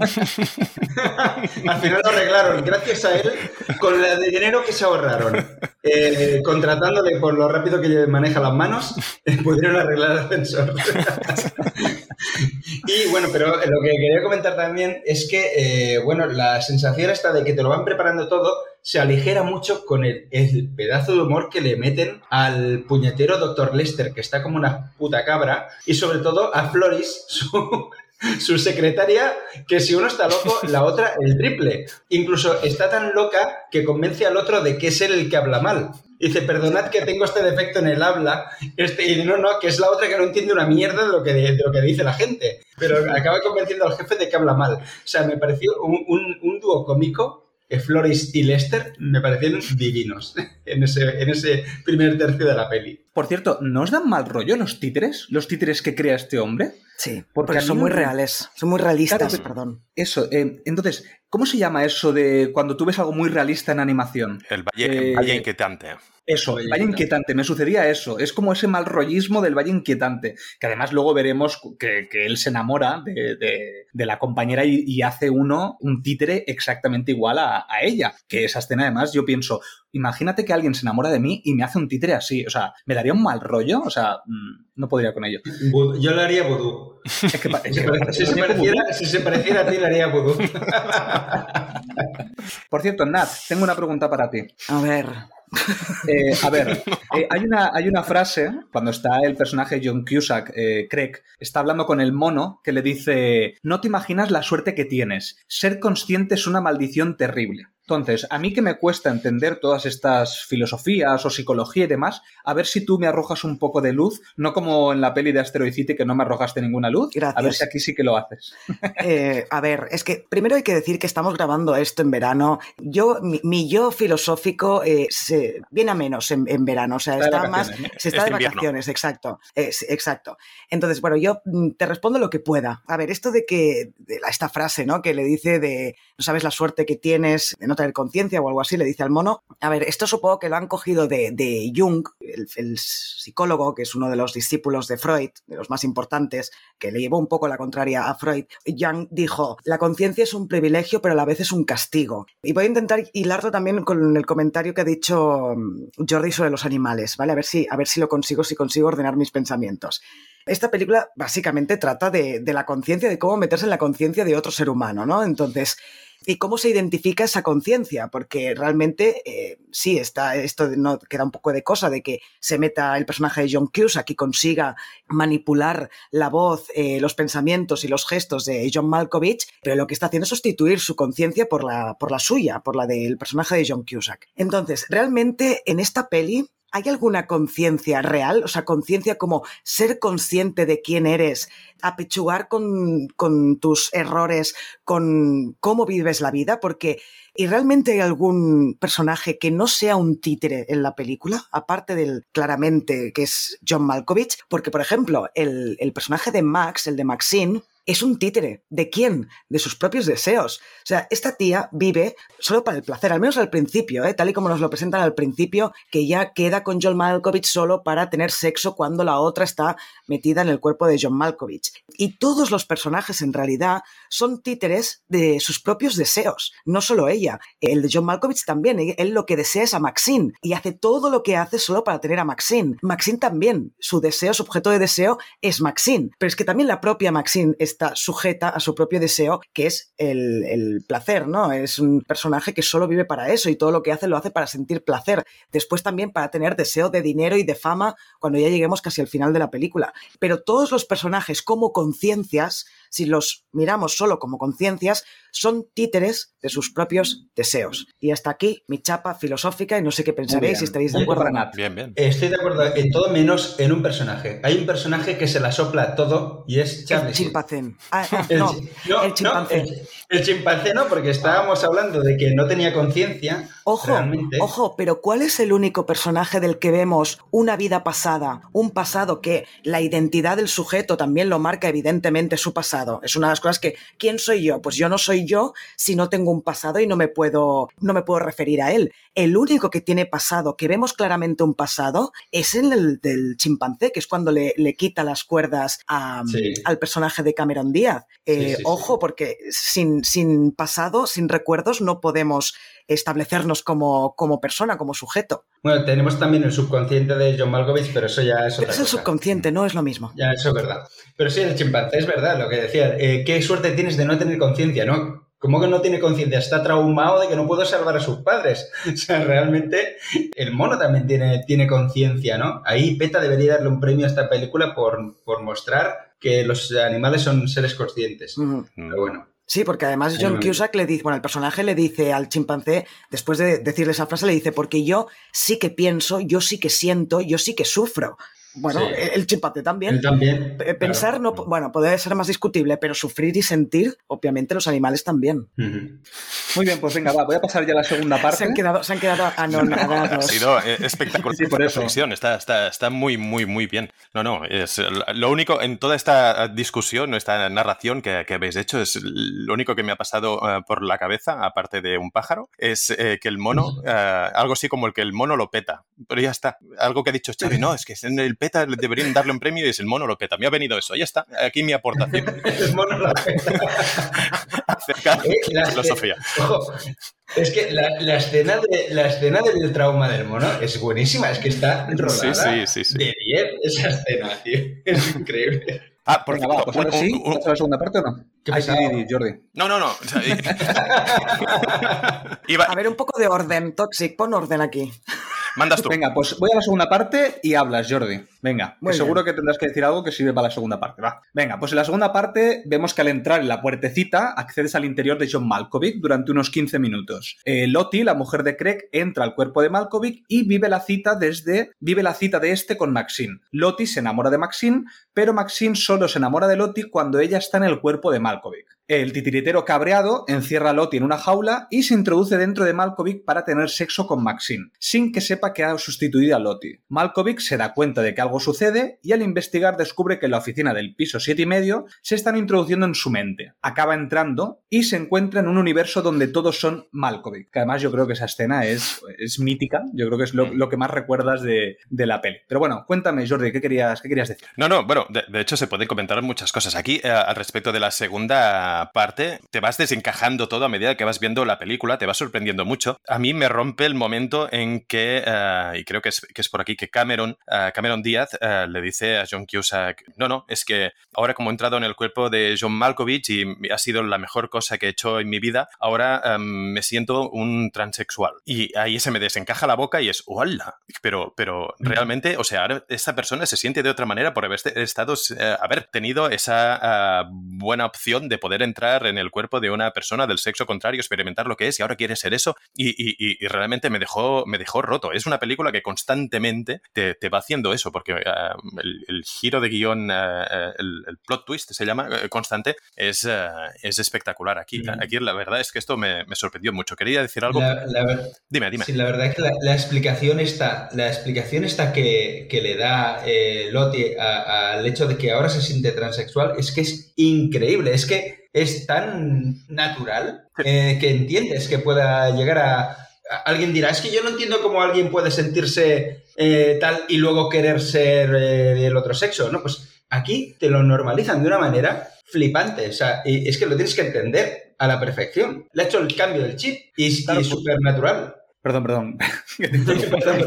Al final lo arreglaron, gracias a él, con la de dinero que se ahorraron, eh, contratándole por lo rápido que maneja las manos, eh, pudieron arreglar y bueno, pero lo que quería comentar también es que, eh, bueno, la sensación esta de que te lo van preparando todo se aligera mucho con el, el pedazo de humor que le meten al puñetero Dr. Lester, que está como una puta cabra, y sobre todo a Floris, su, su secretaria, que si uno está loco, la otra el triple. Incluso está tan loca que convence al otro de que es él el que habla mal. Dice, perdonad que tengo este defecto en el habla. Este, y no, no, que es la otra que no entiende una mierda de lo que, de lo que dice la gente. Pero acaba convenciendo al jefe de que habla mal. O sea, me pareció un, un- dúo cómico. que Floris y Lester me parecieron divinos en ese, en ese primer tercio de la peli. Por cierto, ¿no os dan mal rollo los títeres? ¿Los títeres que crea este hombre? Sí, Porque son muy reales. Son muy realistas, Claro, pero- perdón. Eso, eh, entonces, ¿cómo se llama eso de cuando tú ves algo muy realista en animación? El valle, el Eh, valle inquietante. Eso, el Valle Inquietante, me sucedía eso. Es como ese mal rollismo del Valle Inquietante, que además luego veremos que, que él se enamora de, de- de la compañera y, y hace uno, un títere exactamente igual a, a ella. Que esa escena además yo pienso, imagínate que alguien se enamora de mí y me hace un títere así. O sea, ¿me daría un mal rollo? O sea, mm, no podría con ello. Yo le haría vudú. Es que, es que si se pareciera, si se pareciera a ti, le haría vudú. Por cierto, Nat, tengo una pregunta para ti. A ver. Eh, a ver, eh, hay, una, hay una frase, cuando está el personaje John Cusack, eh, Craig, está hablando con el mono que le dice, no te imaginas la suerte que tienes, ser consciente es una maldición terrible. Entonces, a mí que me cuesta entender todas estas filosofías o psicología y demás, a ver si tú me arrojas un poco de luz, no como en la peli de Asteroid City que no me arrojaste ninguna luz. Gracias. A ver si aquí sí que lo haces. Eh, a ver, es que primero hay que decir que estamos grabando esto en verano. Yo, mi, mi yo filosófico eh, se, viene a menos en, en verano, o sea, Está está, más, se está Es de invierno. vacaciones, exacto, exacto. Entonces, bueno, yo mm, te respondo lo que pueda. A ver, esto de que de la- esta frase, ¿no? Que le dice de no sabes la suerte que tienes no tener conciencia o algo así, le dice al mono. A ver, esto supongo que lo han cogido de, de Jung, el, psicólogo, que es uno de los discípulos de Freud, de los más importantes, que le llevó un poco la contraria a Freud. Jung dijo, la conciencia es un privilegio, pero a la vez es un castigo. Y voy a intentar hilarlo también con el comentario que ha dicho mm, Jordi sobre los animales, ¿vale? A ver si, a ver si lo consigo, si consigo ordenar mis pensamientos. Esta película básicamente trata de, de la conciencia, de cómo meterse en la conciencia de otro ser humano, ¿no? Entonces, ¿y cómo se identifica esa conciencia? Porque realmente, eh, sí, está, esto no queda un poco de cosa de que se meta el personaje de John Cusack y consiga manipular la voz, eh, los pensamientos y los gestos de John Malkovich, pero lo que está haciendo es sustituir su conciencia por la, por la suya, por la del personaje de John Cusack. Entonces, realmente en esta peli ¿Hay alguna conciencia real? O sea, conciencia como ser consciente de quién eres, apechugar con, con tus errores, con cómo vives la vida, porque ¿y realmente hay algún personaje que no sea un títere en la película? Aparte del claramente que es John Malkovich, porque por ejemplo, el, el personaje de Max, el de Maxine, es un títere. ¿De quién? De sus propios deseos. O sea, esta tía vive solo para el placer, al menos al principio, ¿eh? tal y como nos lo presentan al principio, que ya queda con John Malkovich solo para tener sexo cuando la otra está metida en el cuerpo de John Malkovich. Y todos los personajes en realidad son títeres de sus propios deseos, no solo ella. El de John Malkovich también, él lo que desea es a Maxine y hace todo lo que hace solo para tener a Maxine. Maxine también, su deseo, su objeto de deseo es Maxine, pero es que también la propia Maxine está sujeta a su propio deseo, que es el, el placer, ¿no? Es un personaje que solo vive para eso y todo lo que hace lo hace para sentir placer. Después también para tener deseo de dinero y de fama cuando ya lleguemos casi al final de la película. Pero todos los personajes como conciencias, si los miramos solo como conciencias, son títeres de sus propios deseos. Y hasta aquí mi chapa filosófica y no sé qué pensaréis si estaréis de acuerdo. o no. Renat. Bien, bien. Estoy de acuerdo en todo menos en un personaje. Hay un personaje que se la sopla todo y es El chimpancé. Ah, ah, El, no, chi- no, el no, chimpancé. el- el chimpancé no, porque estábamos hablando de que no tenía conciencia. Ojo, realmente. ojo, pero ¿cuál es el único personaje del que vemos una vida pasada? Un pasado que la identidad del sujeto también lo marca evidentemente su pasado. Es una de las cosas que, ¿quién soy yo? Pues yo no soy yo si no tengo un pasado y no me puedo, no me puedo referir a él. El único que tiene pasado, que vemos claramente un pasado, es el del, chimpancé, que es cuando le, le quita las cuerdas a- Sí. al personaje de Cameron Díaz. Eh, Sí, sí, sí. ojo, porque sin, sin pasado, sin recuerdos, no podemos establecernos como, como persona, como sujeto. Bueno, tenemos también el subconsciente de John Malkovich, pero eso ya es Pero otra es el cosa. subconsciente, no es lo mismo. Ya, eso es verdad. Pero sí, el chimpancé es verdad, lo que decía. eh, qué suerte tienes de no tener conciencia, ¿no? ¿Cómo que no tiene conciencia? Está traumado de que no puedo salvar a sus padres. O sea, realmente el mono también tiene, tiene conciencia, ¿no? Ahí PETA debería darle un premio a esta película por, por mostrar que los animales son seres conscientes. Pero bueno. Sí, porque además John. Cusack le dice, bueno, el personaje le dice al chimpancé, después de decirle esa frase, le dice, porque yo sí que pienso, yo sí que siento, yo sí que sufro. Bueno, Sí. el, chimpancé también. Él también. P- Pensar, claro. no, bueno, puede ser más discutible, pero sufrir y sentir, obviamente los animales también. Ujú. Muy bien, pues venga, va, voy a pasar ya a la segunda Se parte. han quedado, se han quedado Ha anonadados. sido eh, espectacular. Sí, por eso. Está, está, está muy, muy, muy bien. No, no, es lo único en toda esta discusión, esta narración que, que habéis hecho, es lo único que me ha pasado eh, por la cabeza, aparte de un pájaro, es eh, que el mono, eh, algo así como el que el mono lo peta. Pero ya está. Algo que ha dicho Xavi, no, es que en el peta deberían darle un premio y es el mono lo peta. Me ha venido eso, ya está. Aquí mi aportación El mono lo acerca de Eh, la filosofía. ojo, es que la, la escena de, la escena del trauma del mono es buenísima, es que está rodada Sí, sí, sí, sí. de 10 esa escena, tío. Es increíble. Ah, por Venga, cierto, va, pues ahora un- sí, un- un- ¿vamos a la segunda parte o no? Qué Ay, Jordi. no, no, no. iba, A ver, un poco de orden, Toxic, pon orden aquí. Mandas tú. Venga, pues voy a la segunda parte y hablas, Jordi. Venga, que seguro que tendrás que decir algo que sirve para la segunda parte. Va. Venga, pues en la segunda parte vemos que al entrar en la puertecita accedes al interior de John Malkovich durante unos 15 minutos. Eh, Lottie, la mujer de Craig, entra al cuerpo de Malkovich y vive la cita desde vive la cita de este con Maxine. Lottie se enamora de Maxine, pero Maxine solo se enamora de Lottie cuando ella está en el cuerpo de Malkovich. Malkovich. El titiritero cabreado encierra a Lottie en una jaula y se introduce dentro de Malkovich para tener sexo con Maxine, sin que sepa que ha sustituido a Lottie. Malkovich se da cuenta de que algo sucede y al investigar descubre que en la oficina del piso 7 y medio se están introduciendo en su mente. Acaba entrando y se encuentra en un universo donde todos son Malkovich. Que además yo creo que esa escena es, es mítica, yo creo que es lo, que más recuerdas de, de, la peli. Pero bueno, cuéntame Jordi, ¿qué querías, qué querías decir? No, no, bueno, de, de hecho se pueden comentar muchas cosas aquí eh, al respecto de la segunda parte, te vas desencajando todo a medida que vas viendo la película, te va sorprendiendo mucho. A mí me rompe el momento en que, uh, y creo que es, que es, por aquí, que Cameron, uh, Cameron Díaz uh, le dice a John Cusack, no, no, es que ahora como he entrado en el cuerpo de John Malkovich y ha sido la mejor cosa que he hecho en mi vida, ahora um, me siento un transexual. Y ahí se me desencaja la boca y es, ¡hola! Pero, pero realmente, o sea, ahora esta persona se siente de otra manera por haber estado, haber tenido esa buena opción de poder entrar en el cuerpo de una persona del sexo contrario, experimentar lo que es y ahora quiere ser eso y, y, y realmente me dejó, me dejó roto. Es una película que constantemente te, te va haciendo eso porque uh, el, el, giro de guion, uh, el, el, plot twist se llama uh, constante, es, es espectacular. Aquí, aquí la verdad es que esto me, me, sorprendió mucho. Quería decir algo. La, la dime, dime. Sí, la verdad es que la, la explicación está, la explicación está que, que le da eh, Lottie al hecho de que ahora se siente transexual es que es increíble. Es que es tan natural eh, que entiendes que pueda llegar a, Alguien dirá, es que yo no entiendo cómo alguien puede sentirse eh, tal y luego querer ser eh, del otro sexo, ¿no? Pues aquí te lo normalizan de una manera flipante, o sea, y es que lo tienes que entender a la perfección. Le ha hecho el cambio del chip y, claro, es súper natural. Perdón, perdón. perdón, perdón,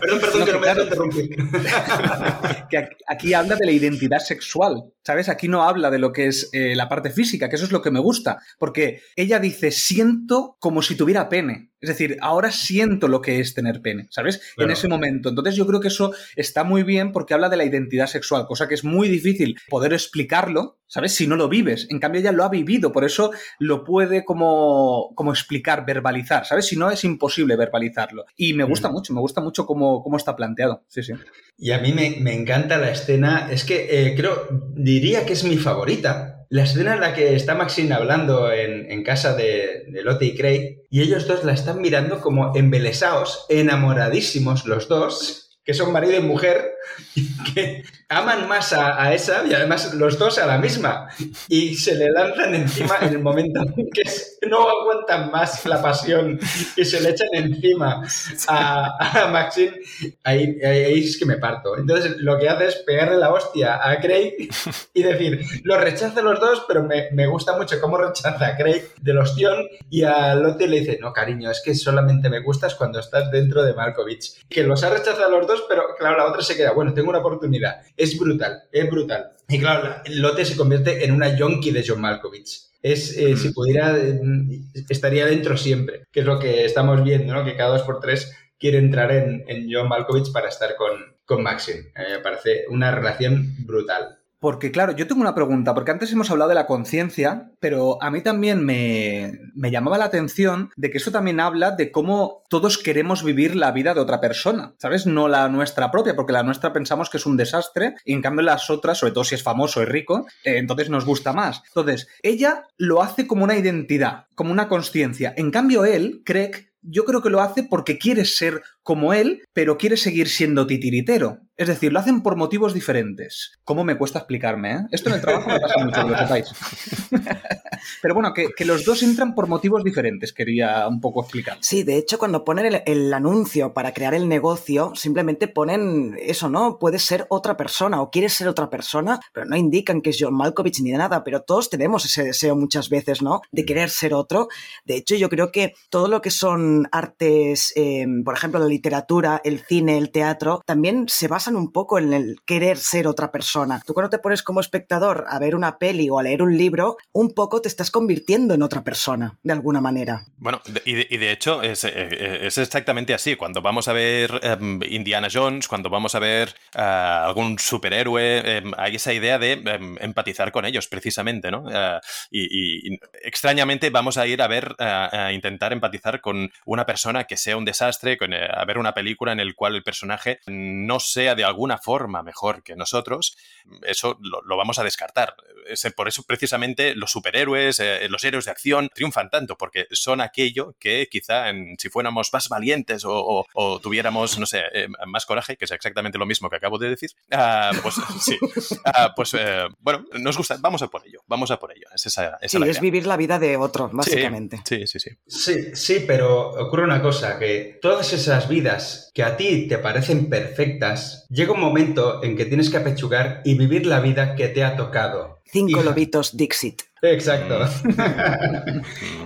perdón, no, que no me claro, interrumpir. que aquí habla de la identidad sexual, ¿sabes? Aquí no habla de lo que es eh, la parte física, que eso es lo que me gusta, porque ella dice, siento como si tuviera pene. Es decir, ahora siento lo que es tener pene, ¿sabes? Claro. En ese momento. Entonces yo creo que eso está muy bien porque habla de la identidad sexual, cosa que es muy difícil poder explicarlo, ¿sabes? Si no lo vives. En cambio ella lo ha vivido, por eso lo puede como, como explicar, verbalizar, ¿sabes? Si no es imposible verbalizarlo. Y me gusta mm. mucho, me gusta mucho cómo, cómo está planteado. Sí, sí. Y a mí me, me encanta la escena, es que eh, creo, diría que es mi favorita, la escena en la que está Maxine hablando en, casa de, de, Lottie y Craig y ellos dos la están mirando como embelesados, enamoradísimos los dos, que son marido y mujer, que aman más a, esa y además los dos a la misma y se le lanzan encima en el momento en que no aguantan más la pasión y se le echan encima a, a Maxine, ahí, ahí, es que me parto. Entonces lo que hace es pegarle la hostia a Craig y decir, lo rechaza los dos, pero me, me gusta mucho cómo rechaza a Craig del ostión y a Lottie le dice, no cariño, es que solamente me gustas cuando estás dentro de Malkovich. Que los ha rechazado a los dos, pero claro, la otra se queda, bueno, tengo una oportunidad. Es brutal, es brutal. Y claro, Lotte se convierte en una yonki de John Malkovich. Es, eh, mm. si pudiera, eh, estaría dentro siempre, que es lo que estamos viendo, ¿no? Que cada dos por tres quiere entrar en, en John Malkovich para estar con, con Maxine. Eh, me parece una relación brutal. Porque, claro, yo tengo una pregunta, porque antes hemos hablado de la conciencia, pero a mí también me, me, llamaba la atención de que eso también habla de cómo todos queremos vivir la vida de otra persona, ¿sabes? No la nuestra propia, porque la nuestra pensamos que es un desastre, y en cambio las otras, sobre todo si es famoso y rico, eh, entonces nos gusta más. Entonces, ella lo hace como una identidad, como una conciencia. En cambio, él, Craig, yo creo que lo hace porque quiere ser como él, pero quiere seguir siendo titiritero. Es decir, lo hacen por motivos diferentes. ¿Cómo me cuesta explicarme? Eh? Esto en el trabajo me pasa mucho, que lo sepáis. Pero bueno, que, que, los dos entran por motivos diferentes, quería un poco explicar. Sí, de hecho, cuando ponen el, el, anuncio para crear el negocio, simplemente ponen eso, ¿no? Puede ser otra persona o quiere ser otra persona, pero no indican que es John Malkovich ni nada, pero todos tenemos ese deseo muchas veces, ¿no? De querer ser otro. De hecho, yo creo que todo lo que son artes, eh, por ejemplo, la literatura, el cine, el teatro, también se basa un poco en el querer ser otra persona. Tú cuando te pones como espectador a ver una peli o a leer un libro, un poco te estás convirtiendo en otra persona, de alguna manera. Bueno, y de, hecho es, eh, es, exactamente así. Cuando vamos a ver um, Indiana Jones, cuando vamos a ver uh, algún superhéroe, um, hay esa idea de um, empatizar con ellos, precisamente, ¿no? Y, extrañamente vamos a ir a ver, a intentar empatizar con una persona que sea un desastre, con, a ver una película en la cual el personaje no sea de alguna forma mejor que nosotros, eso lo, lo vamos a descartar. Es, por eso precisamente los superhéroes, eh, los héroes de acción triunfan tanto, porque son aquello que quizá en, si fuéramos más valientes o, o, o tuviéramos, no sé, eh, más coraje, que es exactamente lo mismo que acabo de decir, uh, pues sí, uh, pues eh, bueno, nos gusta, vamos a por ello, vamos a por ello. Es esa, esa sí, es vivir la vida de otro, básicamente. Sí, sí, sí, sí. Sí, pero ocurre una cosa, que todas esas vidas que a ti te parecen perfectas, llega un momento en que tienes que apechugar y vivir la vida que te ha tocado. Cinco lobitos Dixit. Exacto.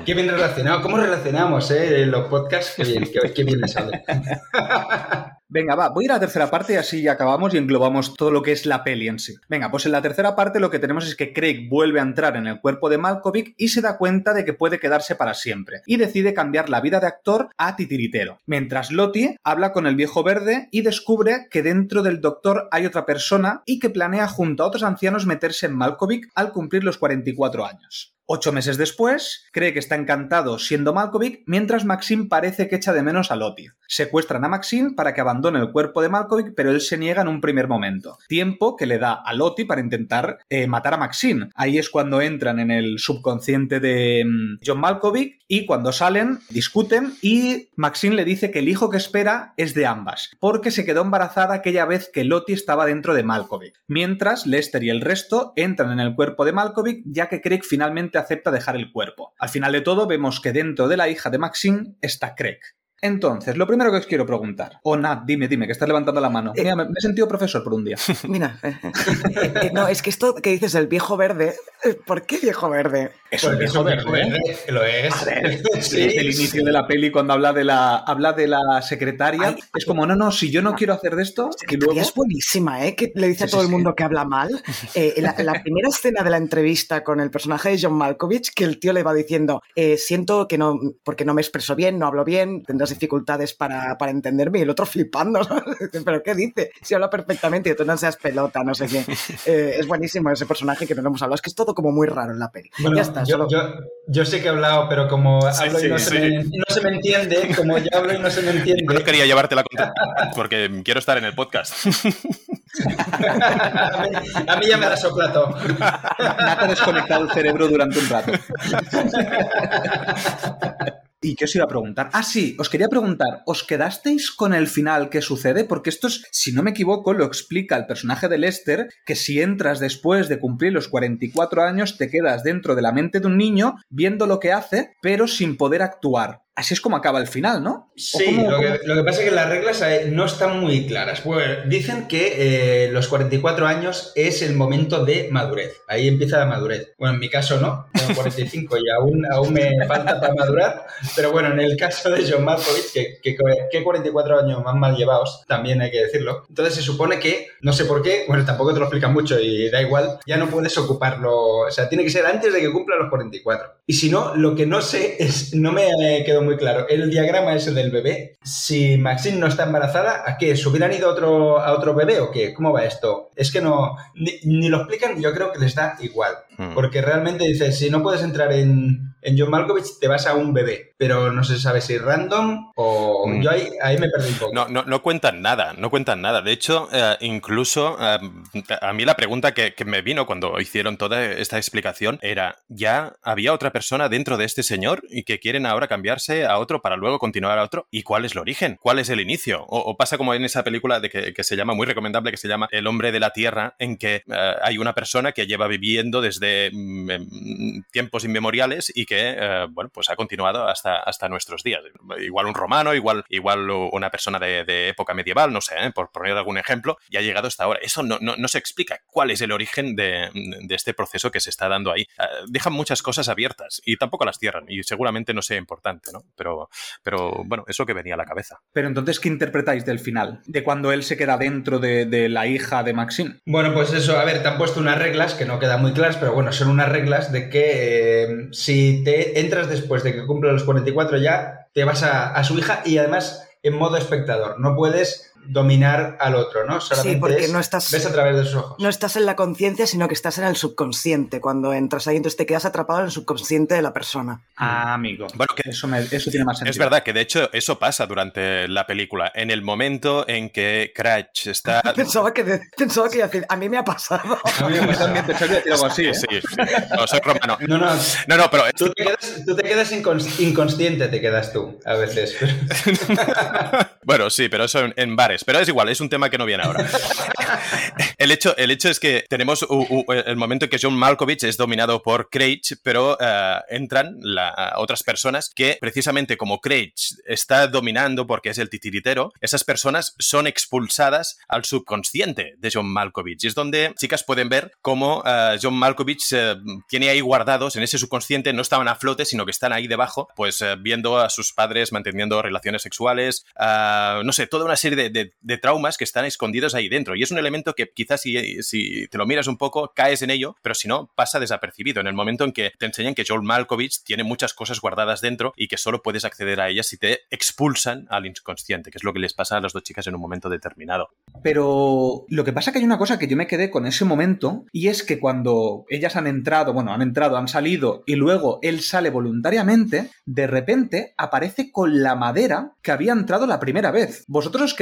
qué bien relacionado. ¿Cómo relacionamos eh, los podcasts? Qué bien, qué, qué bien me sale. Venga, va, voy a ir a la tercera parte y así ya acabamos y englobamos todo lo que es la peli en sí. Venga, pues en la tercera parte lo que tenemos es que Craig vuelve a entrar en el cuerpo de Malkovich y se da cuenta de que puede quedarse para siempre y decide cambiar la vida de actor a titiritero. Mientras Lottie habla con el viejo verde y descubre que dentro del doctor hay otra persona y que planea junto a otros ancianos meterse en Malkovich al cumplir los 44 años. Ocho meses después, cree que está encantado siendo Malkovich, mientras Maxine parece que echa de menos a Lottie. Secuestran a Maxine para que abandone el cuerpo de Malkovich, pero él se niega en un primer momento. Tiempo que le da a Lottie para intentar eh, matar a Maxine. Ahí es cuando entran en el subconsciente de um, John Malkovich y cuando salen, discuten y Maxine le dice que el hijo que espera es de ambas, porque se quedó embarazada aquella vez que Lottie estaba dentro de Malkovich. Mientras Lester y el resto entran en el cuerpo de Malkovich, ya que Craig finalmente acepta dejar el cuerpo. Al final de todo, vemos que dentro de la hija de Maxine está Craig. Entonces, lo primero que os quiero preguntar, o oh, Nat, dime, dime, que estás levantando la mano. Mira, me, me, he sentido profesor por un día. Mira, eh, eh, no, es que esto que dices el viejo verde, ¿por qué viejo verde? Es un viejo verde, lo es. A ver, sí, desde el inicio de la peli, cuando habla de la, habla de la secretaria, Ay, es como, no, no, si yo no quiero hacer de esto, que luego... Es buenísima, ¿eh? Que le dice sí, a todo sí, el mundo sí. que habla mal. Eh, la, la, primera escena de la entrevista con el personaje de John Malkovich, que el tío le va diciendo, eh, siento que no, porque no me expreso bien, no hablo bien, tendrás dificultades para para, entenderme y el otro flipando, ¿no? pero ¿qué dice? Si habla perfectamente y tú no seas pelota, no sé qué. Eh, es buenísimo ese personaje que no hemos hablado, es que es todo como muy raro en la peli. Bueno, ya está, yo, solo... yo, yo, sé que he hablado, pero como hablo sí, y no, se me, no, se me, entiende, como yo hablo y no se me entiende. Yo no quería llevarte la contra porque quiero estar en el podcast. a, mí, a, mí, ya me da soplato. Nata ha desconectado el cerebro durante un rato. ¿Y qué os iba a preguntar? Ah, sí, os quería preguntar, ¿os quedasteis con el final que sucede? Porque esto es, si no me equivoco, lo explica el personaje de Lester, que si entras después de cumplir los 44 años, te quedas dentro de la mente de un niño viendo lo que hace, pero sin poder actuar. Así es como acaba el final, ¿no? Sí, cómo, lo, que, lo, que, pasa es que las reglas no están muy claras. Bueno, dicen que eh, los 44 años es el momento de madurez. Ahí empieza la madurez. Bueno, en mi caso no, tengo 45 y aún, aún me falta para madurar. Pero bueno, en el caso de John Malkovich, que, que, que 44 años más mal llevados, también hay que decirlo. Entonces se supone que, no sé por qué, bueno, tampoco te lo explican mucho y da igual, ya no puedes ocuparlo. O sea, tiene que ser antes de que cumpla los 44. Y si no, lo que no sé es, no me quedó muy claro. El diagrama ese del bebé. Si Maxine no está embarazada, ¿a qué? ¿Se hubieran ido a otro, a otro bebé o qué? ¿Cómo va esto? Es que no. Ni, ni lo explican, yo creo que les da igual. Hmm. Porque realmente dice, si no puedes entrar en, en John Malkovich, te vas a un bebé. Pero no se sabe si random o. Mm. Yo ahí, ahí, me perdí un poco. No, no, no, cuentan nada, no cuentan nada. De hecho, eh, incluso eh, a mí la pregunta que, que, me vino cuando hicieron toda esta explicación era: ¿ya había otra persona dentro de este señor y que quieren ahora cambiarse a otro para luego continuar a otro? ¿Y cuál es el origen? ¿Cuál es el inicio? O, o pasa como en esa película de que, que, se llama, muy recomendable, que se llama El hombre de la tierra, en que eh, hay una persona que lleva viviendo desde mm, tiempos inmemoriales y que que, eh, bueno, pues ha continuado hasta, hasta nuestros días. Igual un romano, igual, igual una persona de, época medieval, no sé, ¿eh? por poner algún ejemplo, y ha llegado hasta ahora. Eso no, no, se explica cuál es el origen de, de, este proceso que se está dando ahí. dejan muchas cosas abiertas y tampoco las cierran, y seguramente no sea importante, ¿no? Pero, pero bueno, eso que venía a la cabeza. Pero entonces, ¿qué interpretáis del final? De cuando él se queda dentro de, de la hija de Maxine. Bueno, pues eso, a ver, te han puesto unas reglas que no quedan muy claras, pero bueno, son unas reglas de que eh, si te entras después de que cumple los 44 ya, te vas a, a su hija y además en modo espectador. No puedes dominar al otro, ¿no? sí, porque no estás, ves a través de sus ojos. No estás en la conciencia, sino que estás en el subconsciente. Cuando entras ahí, entonces te quedas atrapado en el subconsciente de la persona. Ah, amigo. Bueno, que eso, eso tiene más sentido. Es verdad que de hecho eso pasa durante la película. En el momento en que Cratch está. pensaba que, pensaba que decir, a mí me ha pasado. A mí me pensaba que decir algo así. ¿eh? Sí, no, soy romano. No, no, no, no pero. Tú te quedas, tú te quedas inconsciente, te quedas tú, a veces. bueno, sí, pero eso en, en bares. Pero es igual, es un tema que no viene ahora. el, hecho, el hecho es que tenemos el momento en que John Malkovich es dominado por Craig, pero eh, entran otras personas que precisamente como Craig está dominando porque es el titiritero, esas personas son expulsadas al subconsciente de John Malkovich. Y es donde chicas pueden ver cómo eh, John Malkovich eh, tiene ahí guardados en ese subconsciente, no estaban a flote, sino que están ahí debajo, pues viendo a sus padres manteniendo relaciones sexuales, no sé, toda una serie de, de traumas que están escondidos ahí dentro. Y es un elemento que quizás si, si, te lo miras un poco, caes en ello, pero si no, pasa desapercibido. En el momento en que te enseñan que Joel Malkovich tiene muchas cosas guardadas dentro y que solo puedes acceder a ellas si te expulsan al inconsciente, que es lo que les pasa a las dos chicas en un momento determinado. Pero lo que pasa es que hay una cosa que yo me quedé con ese momento y es que cuando ellas han entrado, bueno, han entrado, han salido y luego él sale voluntariamente, de repente aparece con la madera que había entrado la primera vez. ¿Vosotros os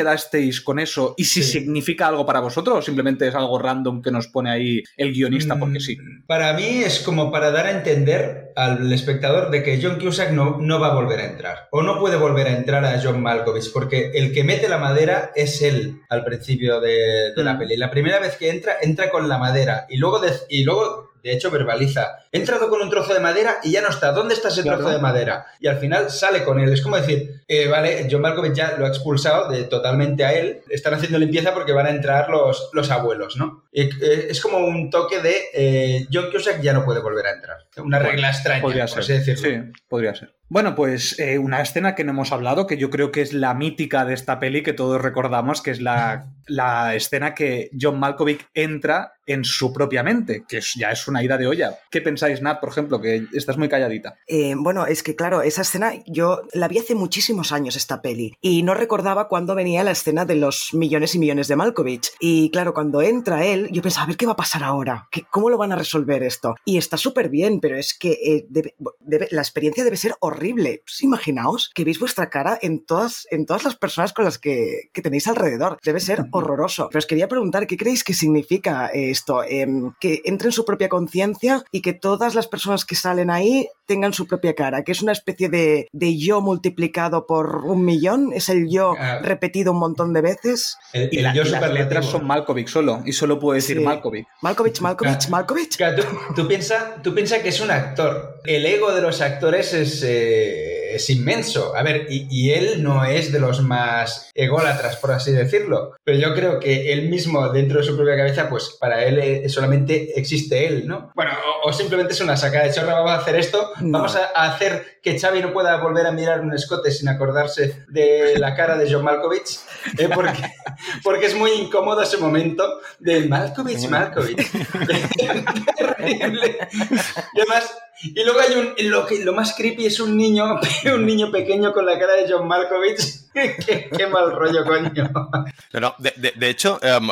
con eso y si significa algo para vosotros o simplemente es algo random que nos pone ahí el guionista porque sí. Mm, para mí es como para dar a entender al espectador de que John Cusack no, no va a volver a entrar o no puede volver a entrar a John Malkovich porque el que mete la madera es él al principio de, la mm. peli. La primera vez que entra, entra con la madera y luego, y luego de hecho, verbaliza. He entrado con un trozo de madera y ya no está. ¿Dónde está ese trozo de madera? Y al final sale con él. Es como decir, eh, vale, John Malkovich ya lo ha expulsado de, totalmente a él. Están haciendo limpieza porque van a entrar los, los abuelos, ¿no? Eh, es como un toque de eh, John Cusack ya no puede volver a entrar. Una regla extraña, podría ser. Sí, podría ser. Bueno, pues una escena que no hemos hablado, que yo creo que es la mítica de esta peli que todos recordamos, que es la, la escena que John Malkovich entra en su propia mente, que ya es una ida de olla. ¿Qué pensáis, Nat, por ejemplo, que estás muy calladita? Eh, bueno, es que claro, esa escena yo la vi hace muchísimos años esta peli y no recordaba cuándo venía la escena de los millones y millones de Malkovich. Y claro, cuando entra él, yo pensaba, a ver qué va a pasar ahora, ¿cómo lo van a resolver esto? Y está súper bien, pero es que eh, la experiencia debe ser horrible. Pues imaginaos que veis vuestra cara en todas, en todas las personas con las que, tenéis alrededor. Debe ser horroroso. Pero os quería preguntar, ¿qué creéis que significa esto? Em, que entre en su propia conciencia y que todas las personas que salen ahí tengan su propia cara, que es una especie de, yo multiplicado por un millón, es el yo ah. repetido un montón de veces. y, las letras son Malkovich solo, y solo puedo decir Malkovich. Malkovich, Malkovich, ah. Malkovich. tú, piensas tú piensa que es un actor. El ego de los actores es... Eh, es inmenso. A ver, y, él no es de los más ególatras, por así decirlo. Pero yo creo que él mismo, dentro de su propia cabeza, pues para él eh, solamente existe él, ¿no? Bueno, o, simplemente es una sacada de chorra, vamos a hacer esto, vamos a, hacer que Xavi no pueda volver a mirar un escote sin acordarse de la cara de John Malkovich, ¿eh? porque, porque es muy incómodo ese momento de Malkovich, Malkovich. Terrible. Y además y luego hay un. Lo, que, lo más creepy es un niño, un niño pequeño con la cara de John Malkovich. Qué, mal rollo, coño. De, hecho, em,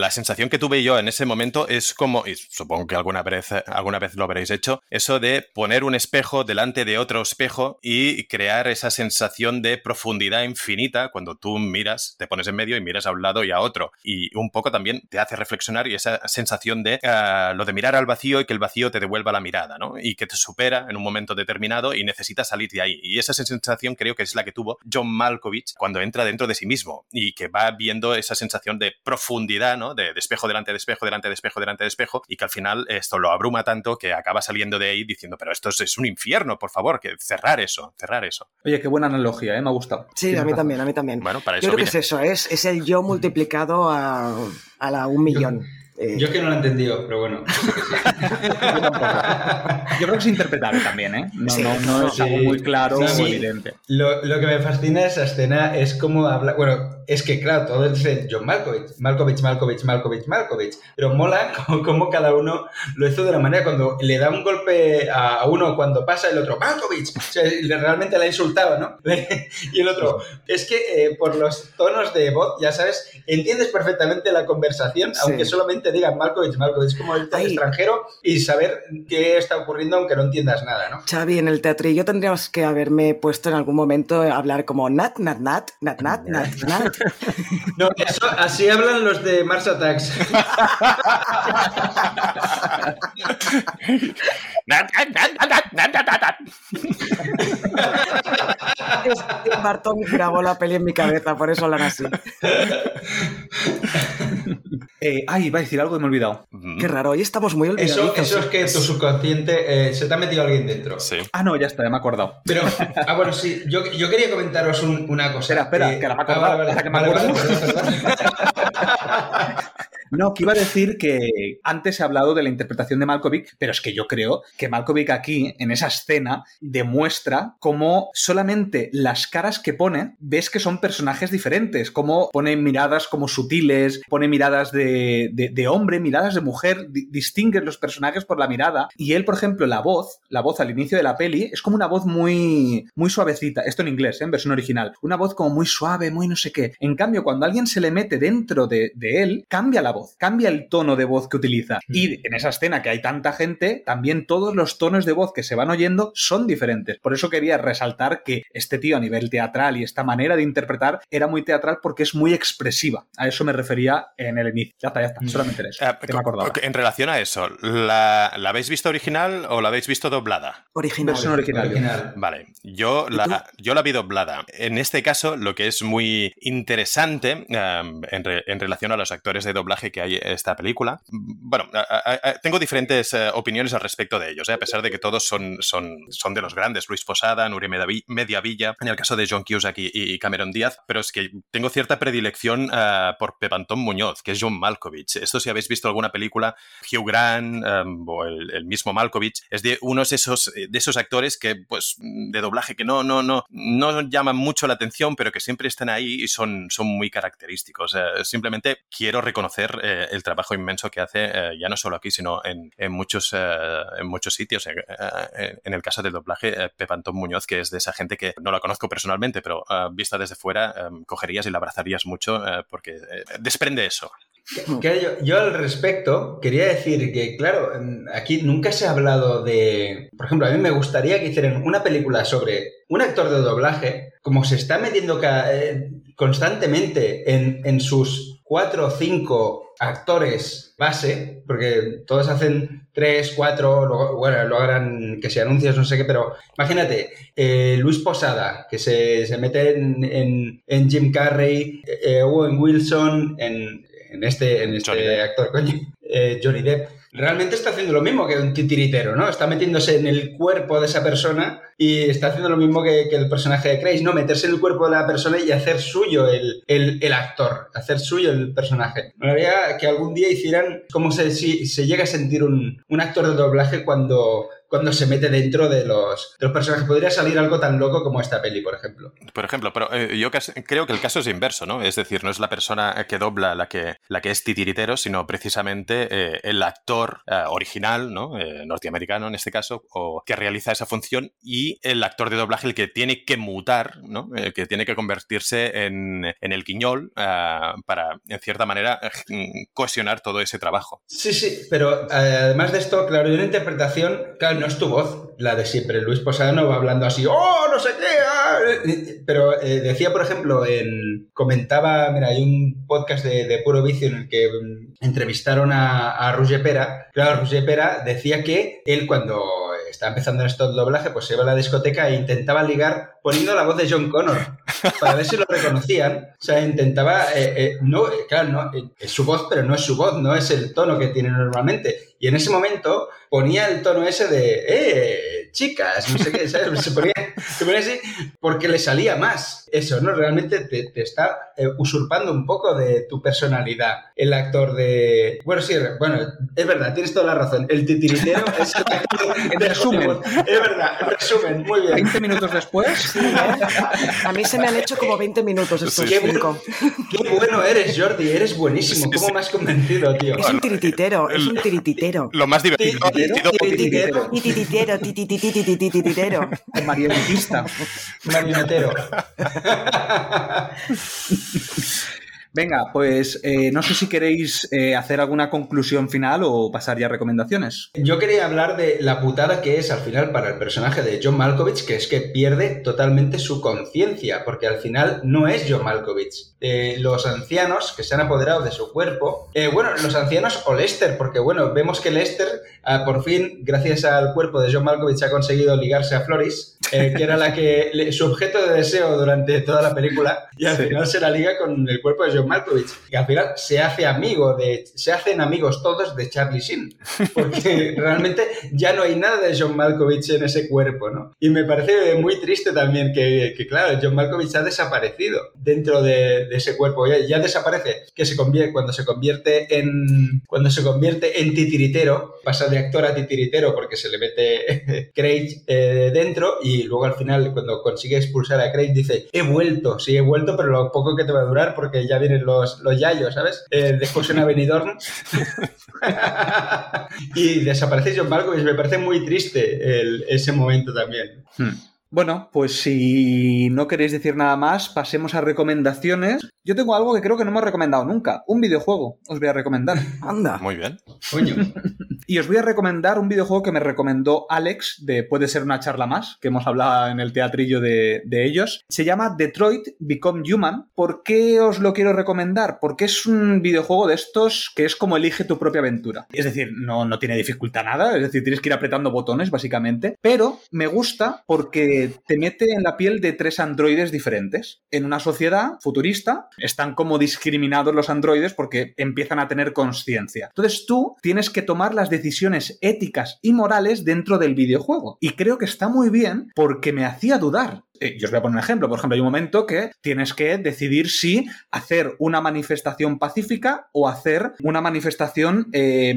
la sensación que tuve yo en ese momento es como, y supongo que alguna vez, alguna vez lo habréis hecho, eso de poner un espejo delante de otro espejo y crear esa sensación de profundidad infinita cuando tú miras, te pones en medio y miras a un lado y a otro. Y un poco también te hace reflexionar y esa sensación de eh, lo de mirar al vacío y que el vacío te devuelva la mirada, ¿no? Y que te supera en un momento determinado y necesitas salir de ahí. Y esa sensación creo que es la que tuvo John Malkovich Cuando entra dentro de sí mismo y que va viendo esa sensación de profundidad, ¿no? De, espejo delante de espejo, delante de espejo, delante de espejo, y que al final esto lo abruma tanto que acaba saliendo de ahí diciendo, pero esto es, un infierno, por favor, que cerrar eso, cerrar eso. Oye, qué buena analogía, ¿eh? me ha gustado. Sí, a mí también, a mí también. Bueno, para eso. Yo creo que es eso, es, es el yo multiplicado a, a la un millón. Eh, yo es que no lo he entendido, pero bueno. yo, creo que es interpretable también, ¿eh? No, no, es algo muy claro o evidente. Lo, lo, que me fascina de esa escena es cómo habla. Bueno, es que, claro, todo es John Malkovich. Malkovich, Malkovich, Malkovich, Malkovich. Pero mola como, cada uno lo hizo de una manera. Cuando le da un golpe a uno, cuando pasa el otro, Malkovich. O sea, realmente le ha insultado, ¿no? y el otro, es que eh, por los tonos de voz, ya sabes, entiendes perfectamente la conversación, aunque solamente digan Malkovich, Malkovich. Es como el extranjero y saber qué está ocurriendo aunque no entiendas nada, ¿no? Xavi, en el teatrillo tendríamos que haberme puesto en algún momento a hablar como nat, nat, nat, nat, nat, nat, nat. No, eso, así hablan los de Mars Attacks. Bartón grabó la peli en mi cabeza, por eso hablan así. Eh, ay, iba a decir algo y me he olvidado. Qué raro, hoy estamos muy olvidados. Eso, es que tu subconsciente eh, se te ha metido alguien dentro. Sí. Ah, no, ya está, ya me he acordado. Pero, ah, bueno, sí, yo, quería comentaros una cosa. Espera, espera, que, la me he acordado. que me acuerdo. No, que iba a decir que antes he hablado de la interpretación de Malkovich, pero es que yo creo que Malkovich aquí, en esa escena, demuestra cómo solamente las caras que pone, ves que son personajes diferentes, cómo pone miradas como sutiles, pone miradas de, de, hombre, miradas de mujer, distingue los personajes por la mirada. Y él, por ejemplo, la voz, la voz al inicio de la peli, es como una voz muy, muy suavecita, esto en inglés, ¿eh? en versión original, una voz como muy suave, muy no sé qué. En cambio, cuando alguien se le mete dentro de, de él, cambia la voz cambia el tono de voz que utiliza. Mm. Y en esa escena que hay tanta gente, también todos los tonos de voz que se van oyendo son diferentes. Por eso quería resaltar que este tío a nivel teatral y esta manera de interpretar era muy teatral porque es muy expresiva. A eso me refería en el inicio. Ya está, ya está. Mm. Solamente eso. Eh, en relación a eso, ¿la, habéis visto original o la habéis visto doblada? Original. original. Vale. Yo la, yo la vi doblada. En este caso, lo que es muy interesante em, en, en relación a los actores de doblaje que hay esta película. Bueno, tengo diferentes eh, opiniones al respecto de ellos, eh, a pesar de que todos son, son, son de los grandes, Luis Posada, Nuria Mediavilla, en el caso de John Cusack y, Cameron Díaz, pero es que tengo cierta predilección eh, por Pepantón Muñoz, que es John Malkovich. Esto si habéis visto alguna película, Hugh Grant o el, mismo Malkovich, es de unos esos, de esos actores que, pues, de doblaje que no, no, no, no llaman mucho la atención, pero que siempre están ahí y son, son muy característicos. simplemente quiero reconocer eh, el trabajo inmenso que hace, eh, ya no solo aquí, sino en, muchos, eh, en muchos sitios. en el caso del doblaje, Pep Antón Muñoz, que es de esa gente que no la conozco personalmente, pero vista desde fuera, cogerías y la abrazarías mucho porque desprende eso. yo, al respecto quería decir que, claro, aquí nunca se ha hablado de... Por ejemplo, a mí me gustaría que hicieran una película sobre un actor de doblaje, como se está metiendo constantemente en, en sus cuatro o cinco actores base, porque todos hacen tres, cuatro, luego, bueno, lo harán que se anuncios, no sé qué, pero imagínate, eh, Luis Posada, que se, mete en, en, Jim Carrey, eh, Owen Wilson, en, en este, en este actor, coño, eh, Johnny Depp realmente está haciendo lo mismo que un titiritero, ¿no? Está metiéndose en el cuerpo de esa persona y está haciendo lo mismo que, el personaje de Craig, ¿no? Meterse en el cuerpo de la persona y hacer suyo el, actor, hacer suyo el personaje. Me gustaría que algún día hicieran cómo se, se llega a sentir un, un actor de doblaje cuando cuando se mete dentro de los, de los personajes. Podría salir algo tan loco como esta peli, por ejemplo. Por ejemplo, pero eh, yo creo que el caso es inverso, ¿no? Es decir, no es la persona que dobla la que, la que es titiritero, sino precisamente eh, el actor eh, original, ¿no? norteamericano en este caso, o que realiza esa función, y el actor de doblaje el que tiene que mutar, ¿no? que tiene que convertirse en, en el guiñol para, en cierta manera, cohesionar todo ese trabajo. Sí, sí, pero además de esto, claro, hay una interpretación, claro, no es tu voz la de siempre. Luis Posada va hablando así, ¡oh, no sé qué! Ah", pero eh, decía, por ejemplo, en, comentaba, mira, hay un podcast de, Puro Vicio en el que mm, entrevistaron a, a Pera. Claro, Roger Pera decía que él cuando estaba empezando en esto doblaje, pues se iba a la discoteca e intentaba ligar poniendo la voz de John Connor. para ver si lo reconocían. O sea, intentaba, eh, eh, no, claro, no, eh, es su voz, pero no es su voz, no es el tono que tiene normalmente. Y en ese momento ponía el tono ese de, eh, chicas, no sé qué, ¿sabes? Se ponía, se ponía así porque le salía más. Eso, ¿no? Realmente te, te está eh, usurpando un poco de tu personalidad el actor de... Bueno, sí, bueno, es verdad, tienes toda la razón. El titiritero es el actor En de resumen. Es verdad, en resumen, muy bien. 20 minutos después, A mí se me han hecho como 20 minutos estos Qué bueno, cinco. qué bueno eres, Jordi, eres buenísimo. ¿Cómo me has convencido, tío? Es un tirititero, es un tirititero. Lo más divertido sido Tirititero, Tirititero, marionetista. marionetero. Venga, pues eh, no sé si queréis eh, hacer alguna conclusión final o pasar ya a recomendaciones. Yo quería hablar de la putada que es al final para el personaje de John Malkovich, que es que pierde totalmente su conciencia, porque al final no es John Malkovich. Eh, los ancianos que se han apoderado de su cuerpo, eh, bueno, los ancianos o Lester, porque bueno, vemos que Lester ah, por fin, gracias al cuerpo de John Malkovich, ha conseguido ligarse a Floris, eh, que era la que le- su objeto de deseo durante toda la película, y al final se la liga con el cuerpo de John Malkovich. Y al final se hace amigo de, se hacen amigos todos de Charlie Sheen, porque realmente ya no hay nada de John Malkovich en ese cuerpo, ¿no? Y me parece muy triste también que, que, claro, John Malkovich ha desaparecido dentro de, de ese cuerpo, ya, ya desaparece, que se convierte, cuando se convierte en, cuando se convierte en titiritero, pasa de actor a titiritero porque se le mete Craig eh, dentro y luego al final cuando consigue expulsar a Craig dice, he vuelto, sí, he vuelto, pero lo poco que te va a durar porque ya vienen los, los yayos, ¿sabes? Eh, después en Benidorm y desaparece John Malkovich, me parece muy triste el- ese momento también. Hmm. Bueno, pues si no queréis decir nada más, pasemos a recomendaciones. Yo tengo algo que creo que no hemos recomendado nunca, un videojuego. Os voy a recomendar. Anda. Muy bien. Coño. Y os voy a recomendar un videojuego que me recomendó Alex, de Puede ser una charla más, que hemos hablado en el teatrillo de, de ellos. Se llama Detroit Become Human. ¿Por qué os lo quiero recomendar? Porque es un videojuego de estos que es como elige tu propia aventura. Es decir, no, no tiene dificultad nada, es decir, tienes que ir apretando botones, básicamente. Pero me gusta porque te mete en la piel de tres androides diferentes. En una sociedad futurista están como discriminados los androides porque empiezan a tener conciencia. Entonces tú tienes que tomar las decisiones éticas y morales dentro del videojuego. Y creo que está muy bien porque me hacía dudar. Eh, yo os voy a poner un ejemplo. Por ejemplo, hay un momento que tienes que decidir si hacer una manifestación pacífica o hacer una manifestación, eh,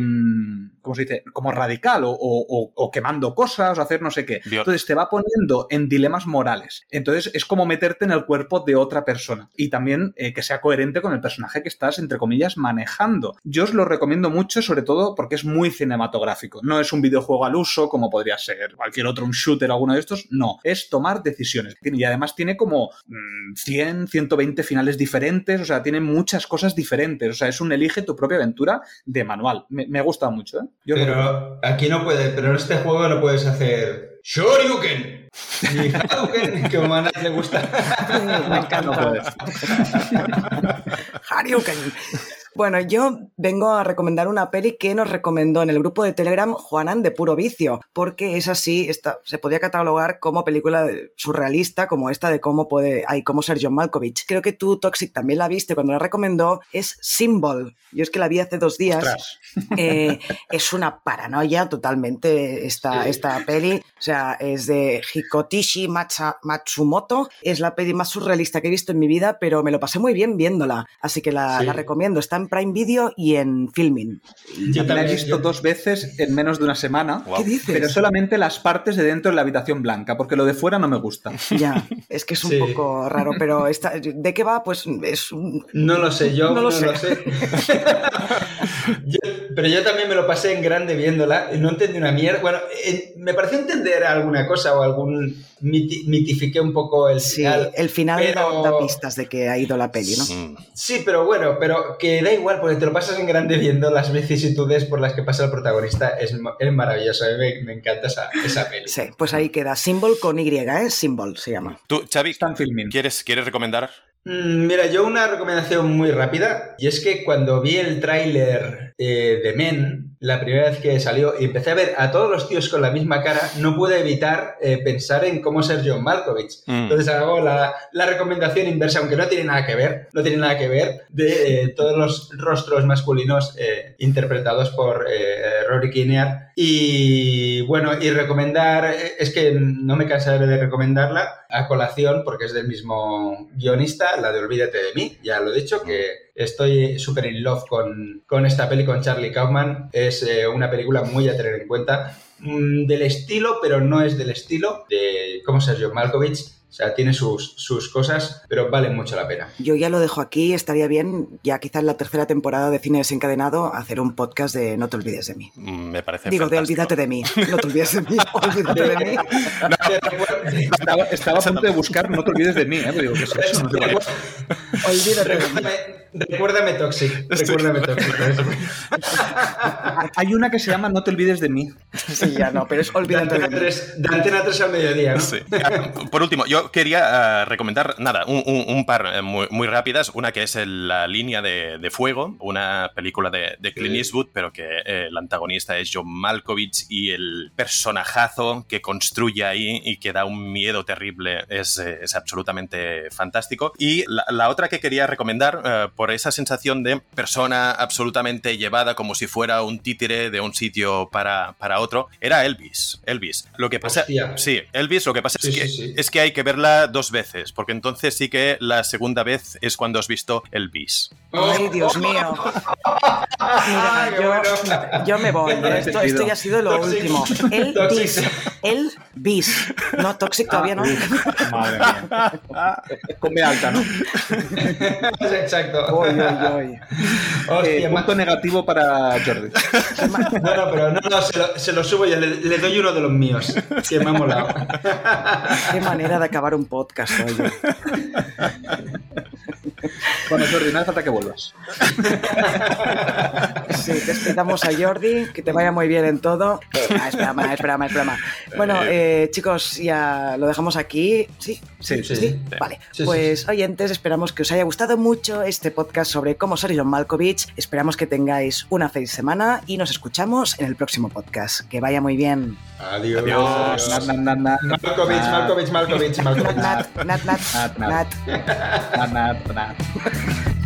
¿cómo se dice? Como radical o, o- o quemando cosas o hacer no sé qué. Entonces te va poniendo en dilemas morales. Entonces es como meterte en el cuerpo de otra persona. Y también eh, que sea coherente con el personaje que estás, entre comillas, manejando. Yo os lo recomiendo mucho, sobre todo porque es muy cinematográfico. No es un videojuego al uso, como podría ser cualquier otro, un shooter, alguno de estos. No, es tomar decisiones. Y además tiene como mm, 100, 120 finales diferentes. O sea, tiene muchas cosas diferentes. O sea, es un elige tu propia aventura de manual. Me, me ha gustado mucho, ¿eh? Yo. Pero aquí no puedes, pero en este juego no puedes hacer Shoryuken Hadouken, que a Manas le gusta. Me encanta. Hadouken. Bueno, yo vengo a recomendar una peli que nos recomendó en el grupo de Telegram Juanan de Puro Vicio, porque es así, esta, se podía catalogar como película surrealista, como esta de cómo puede, hay cómo ser John Malkovich. Creo que tú, Toxic, también la viste cuando la recomendó, es Symbol. Yo es que la vi hace dos días. Eh, es una paranoia totalmente esta, esta peli. O sea, es de Hikotishi Matsa- Matsumoto. Es la peli más surrealista que he visto en mi vida, pero me lo pasé muy bien viéndola. Así que la, Sí. la recomiendo. Está en Prime Video y en Filming. Yo la he visto yo- dos veces en menos de una semana. Guau. ¿Qué dices? Pero solamente las partes de dentro de la habitación blanca, porque lo de fuera no me gusta. Ya, es que es un Sí. poco raro, pero esta, ¿de qué va? Pues es un... No lo sé, yo No no lo lo sé. Yo- pero yo también me lo pasé en grande viéndola y no entendí una mierda. Bueno, eh, me pareció entender alguna cosa o algún miti- mitifiqué un poco el Sí, final. el final pero- da, da pistas de que ha ido la peli, ¿no? Sí, pero bueno, pero que da igual, porque te lo pasas en grande viendo las vicisitudes por las que pasa el protagonista. Es, es maravilloso, me, me encanta esa, esa peli. Sí, pues ahí queda. Symbol con Y, ¿eh? Symbol se llama. Tú, Xavi, Están filming. ¿quieres, ¿quieres recomendar? Mm, Mira, yo una recomendación muy rápida, y es que cuando vi el tráiler eh, de Men, la primera vez que salió y empecé a ver a todos los tíos con la misma cara, no pude evitar eh, pensar en cómo ser John Malkovich. Mm. Entonces hago la, la recomendación inversa, aunque no tiene nada que ver, no tiene nada que ver, de eh, todos los rostros masculinos eh, interpretados por Rory Kinnear. Y bueno, y recomendar, es que no me cansaré de recomendarla a colación porque es del mismo guionista, la de Olvídate de mí, ya lo he dicho, que estoy súper in love con, con esta peli con Charlie Kaufman. Es eh, una película muy a tener en cuenta, mm, del estilo, pero no es del estilo de cómo ser John Malkovich. O sea, tiene sus, sus cosas, pero vale mucho la pena. Yo ya lo dejo aquí, estaría bien, ya quizás en la tercera temporada de Cine Desencadenado, hacer un podcast de No te olvides de mí. Mm, Me parece Digo, de fantástico. olvídate de mí. No te olvides de mí. Olvídate de mí. Estaba, estaba a punto de buscar, no te olvides de mí, ¿eh? Digo, ¿qué es eso? No sé cuál es. Olvídate de mí. Recuérdame, Toxic. Recuérdame Toxic. Hay una que se llama No te olvides de mí. Sí, ya no, pero es De olvídate de. 3, de Antena 3 al mediodía, ¿no? Sí. Por último, yo quería eh, recomendar, nada, un, un- un par eh, muy, muy rápidas. Una que es el- La línea de, de fuego, una película de, de Clint Sí. Eastwood, pero que eh, el antagonista es John Malkovich y el personajazo que construye ahí y que da un miedo terrible es, eh, es absolutamente fantástico. Y la, la otra que quería recomendar, eh, por esa sensación de persona absolutamente llevada como si fuera un títere de un sitio para, para otro, era Elvis. Elvis. Lo que pasa... Hostia. Sí, Elvis, lo que pasa Sí, es, que, sí, sí. es que hay que verla dos veces, porque entonces sí que la segunda vez es cuando has visto Elvis. Ay, Dios mío. Ah, Mira, yo, bueno. yo me voy. Esto, esto ya ha sido lo Toxic. último. El Toxic. bis. El bis. No, Toxic todavía no. Madre mía. Con B alta, ¿no? Exacto. Uy, uy. Hostia, Eh, ma- punto negativo para Jordi. No, no, pero no, no, se lo, se lo subo y le, le doy uno de los míos, que me ha molado. Qué manera de acabar un podcast, oye. Bueno, Jordi, no hace falta que vuelvas. Sí, despedamos a Jordi, que te vaya muy bien en todo. Ah, es broma, es broma, es broma. Bueno, eh, chicos, ya lo dejamos aquí. Sí, Sí, sí, sí. sí. Vale, Sí, pues oyentes, esperamos que os haya gustado mucho este podcast sobre cómo ser John Malkovich. Esperamos que tengáis una feliz semana y nos escuchamos en el próximo podcast. Que vaya muy bien. Adiós. Adiós. Nat, nat, nat, nat. Malkovich, Malkovich, Malkovich, Nat, Malkovich. nat, nat, nat, Nat, nat. nat. Nat, nat, nat.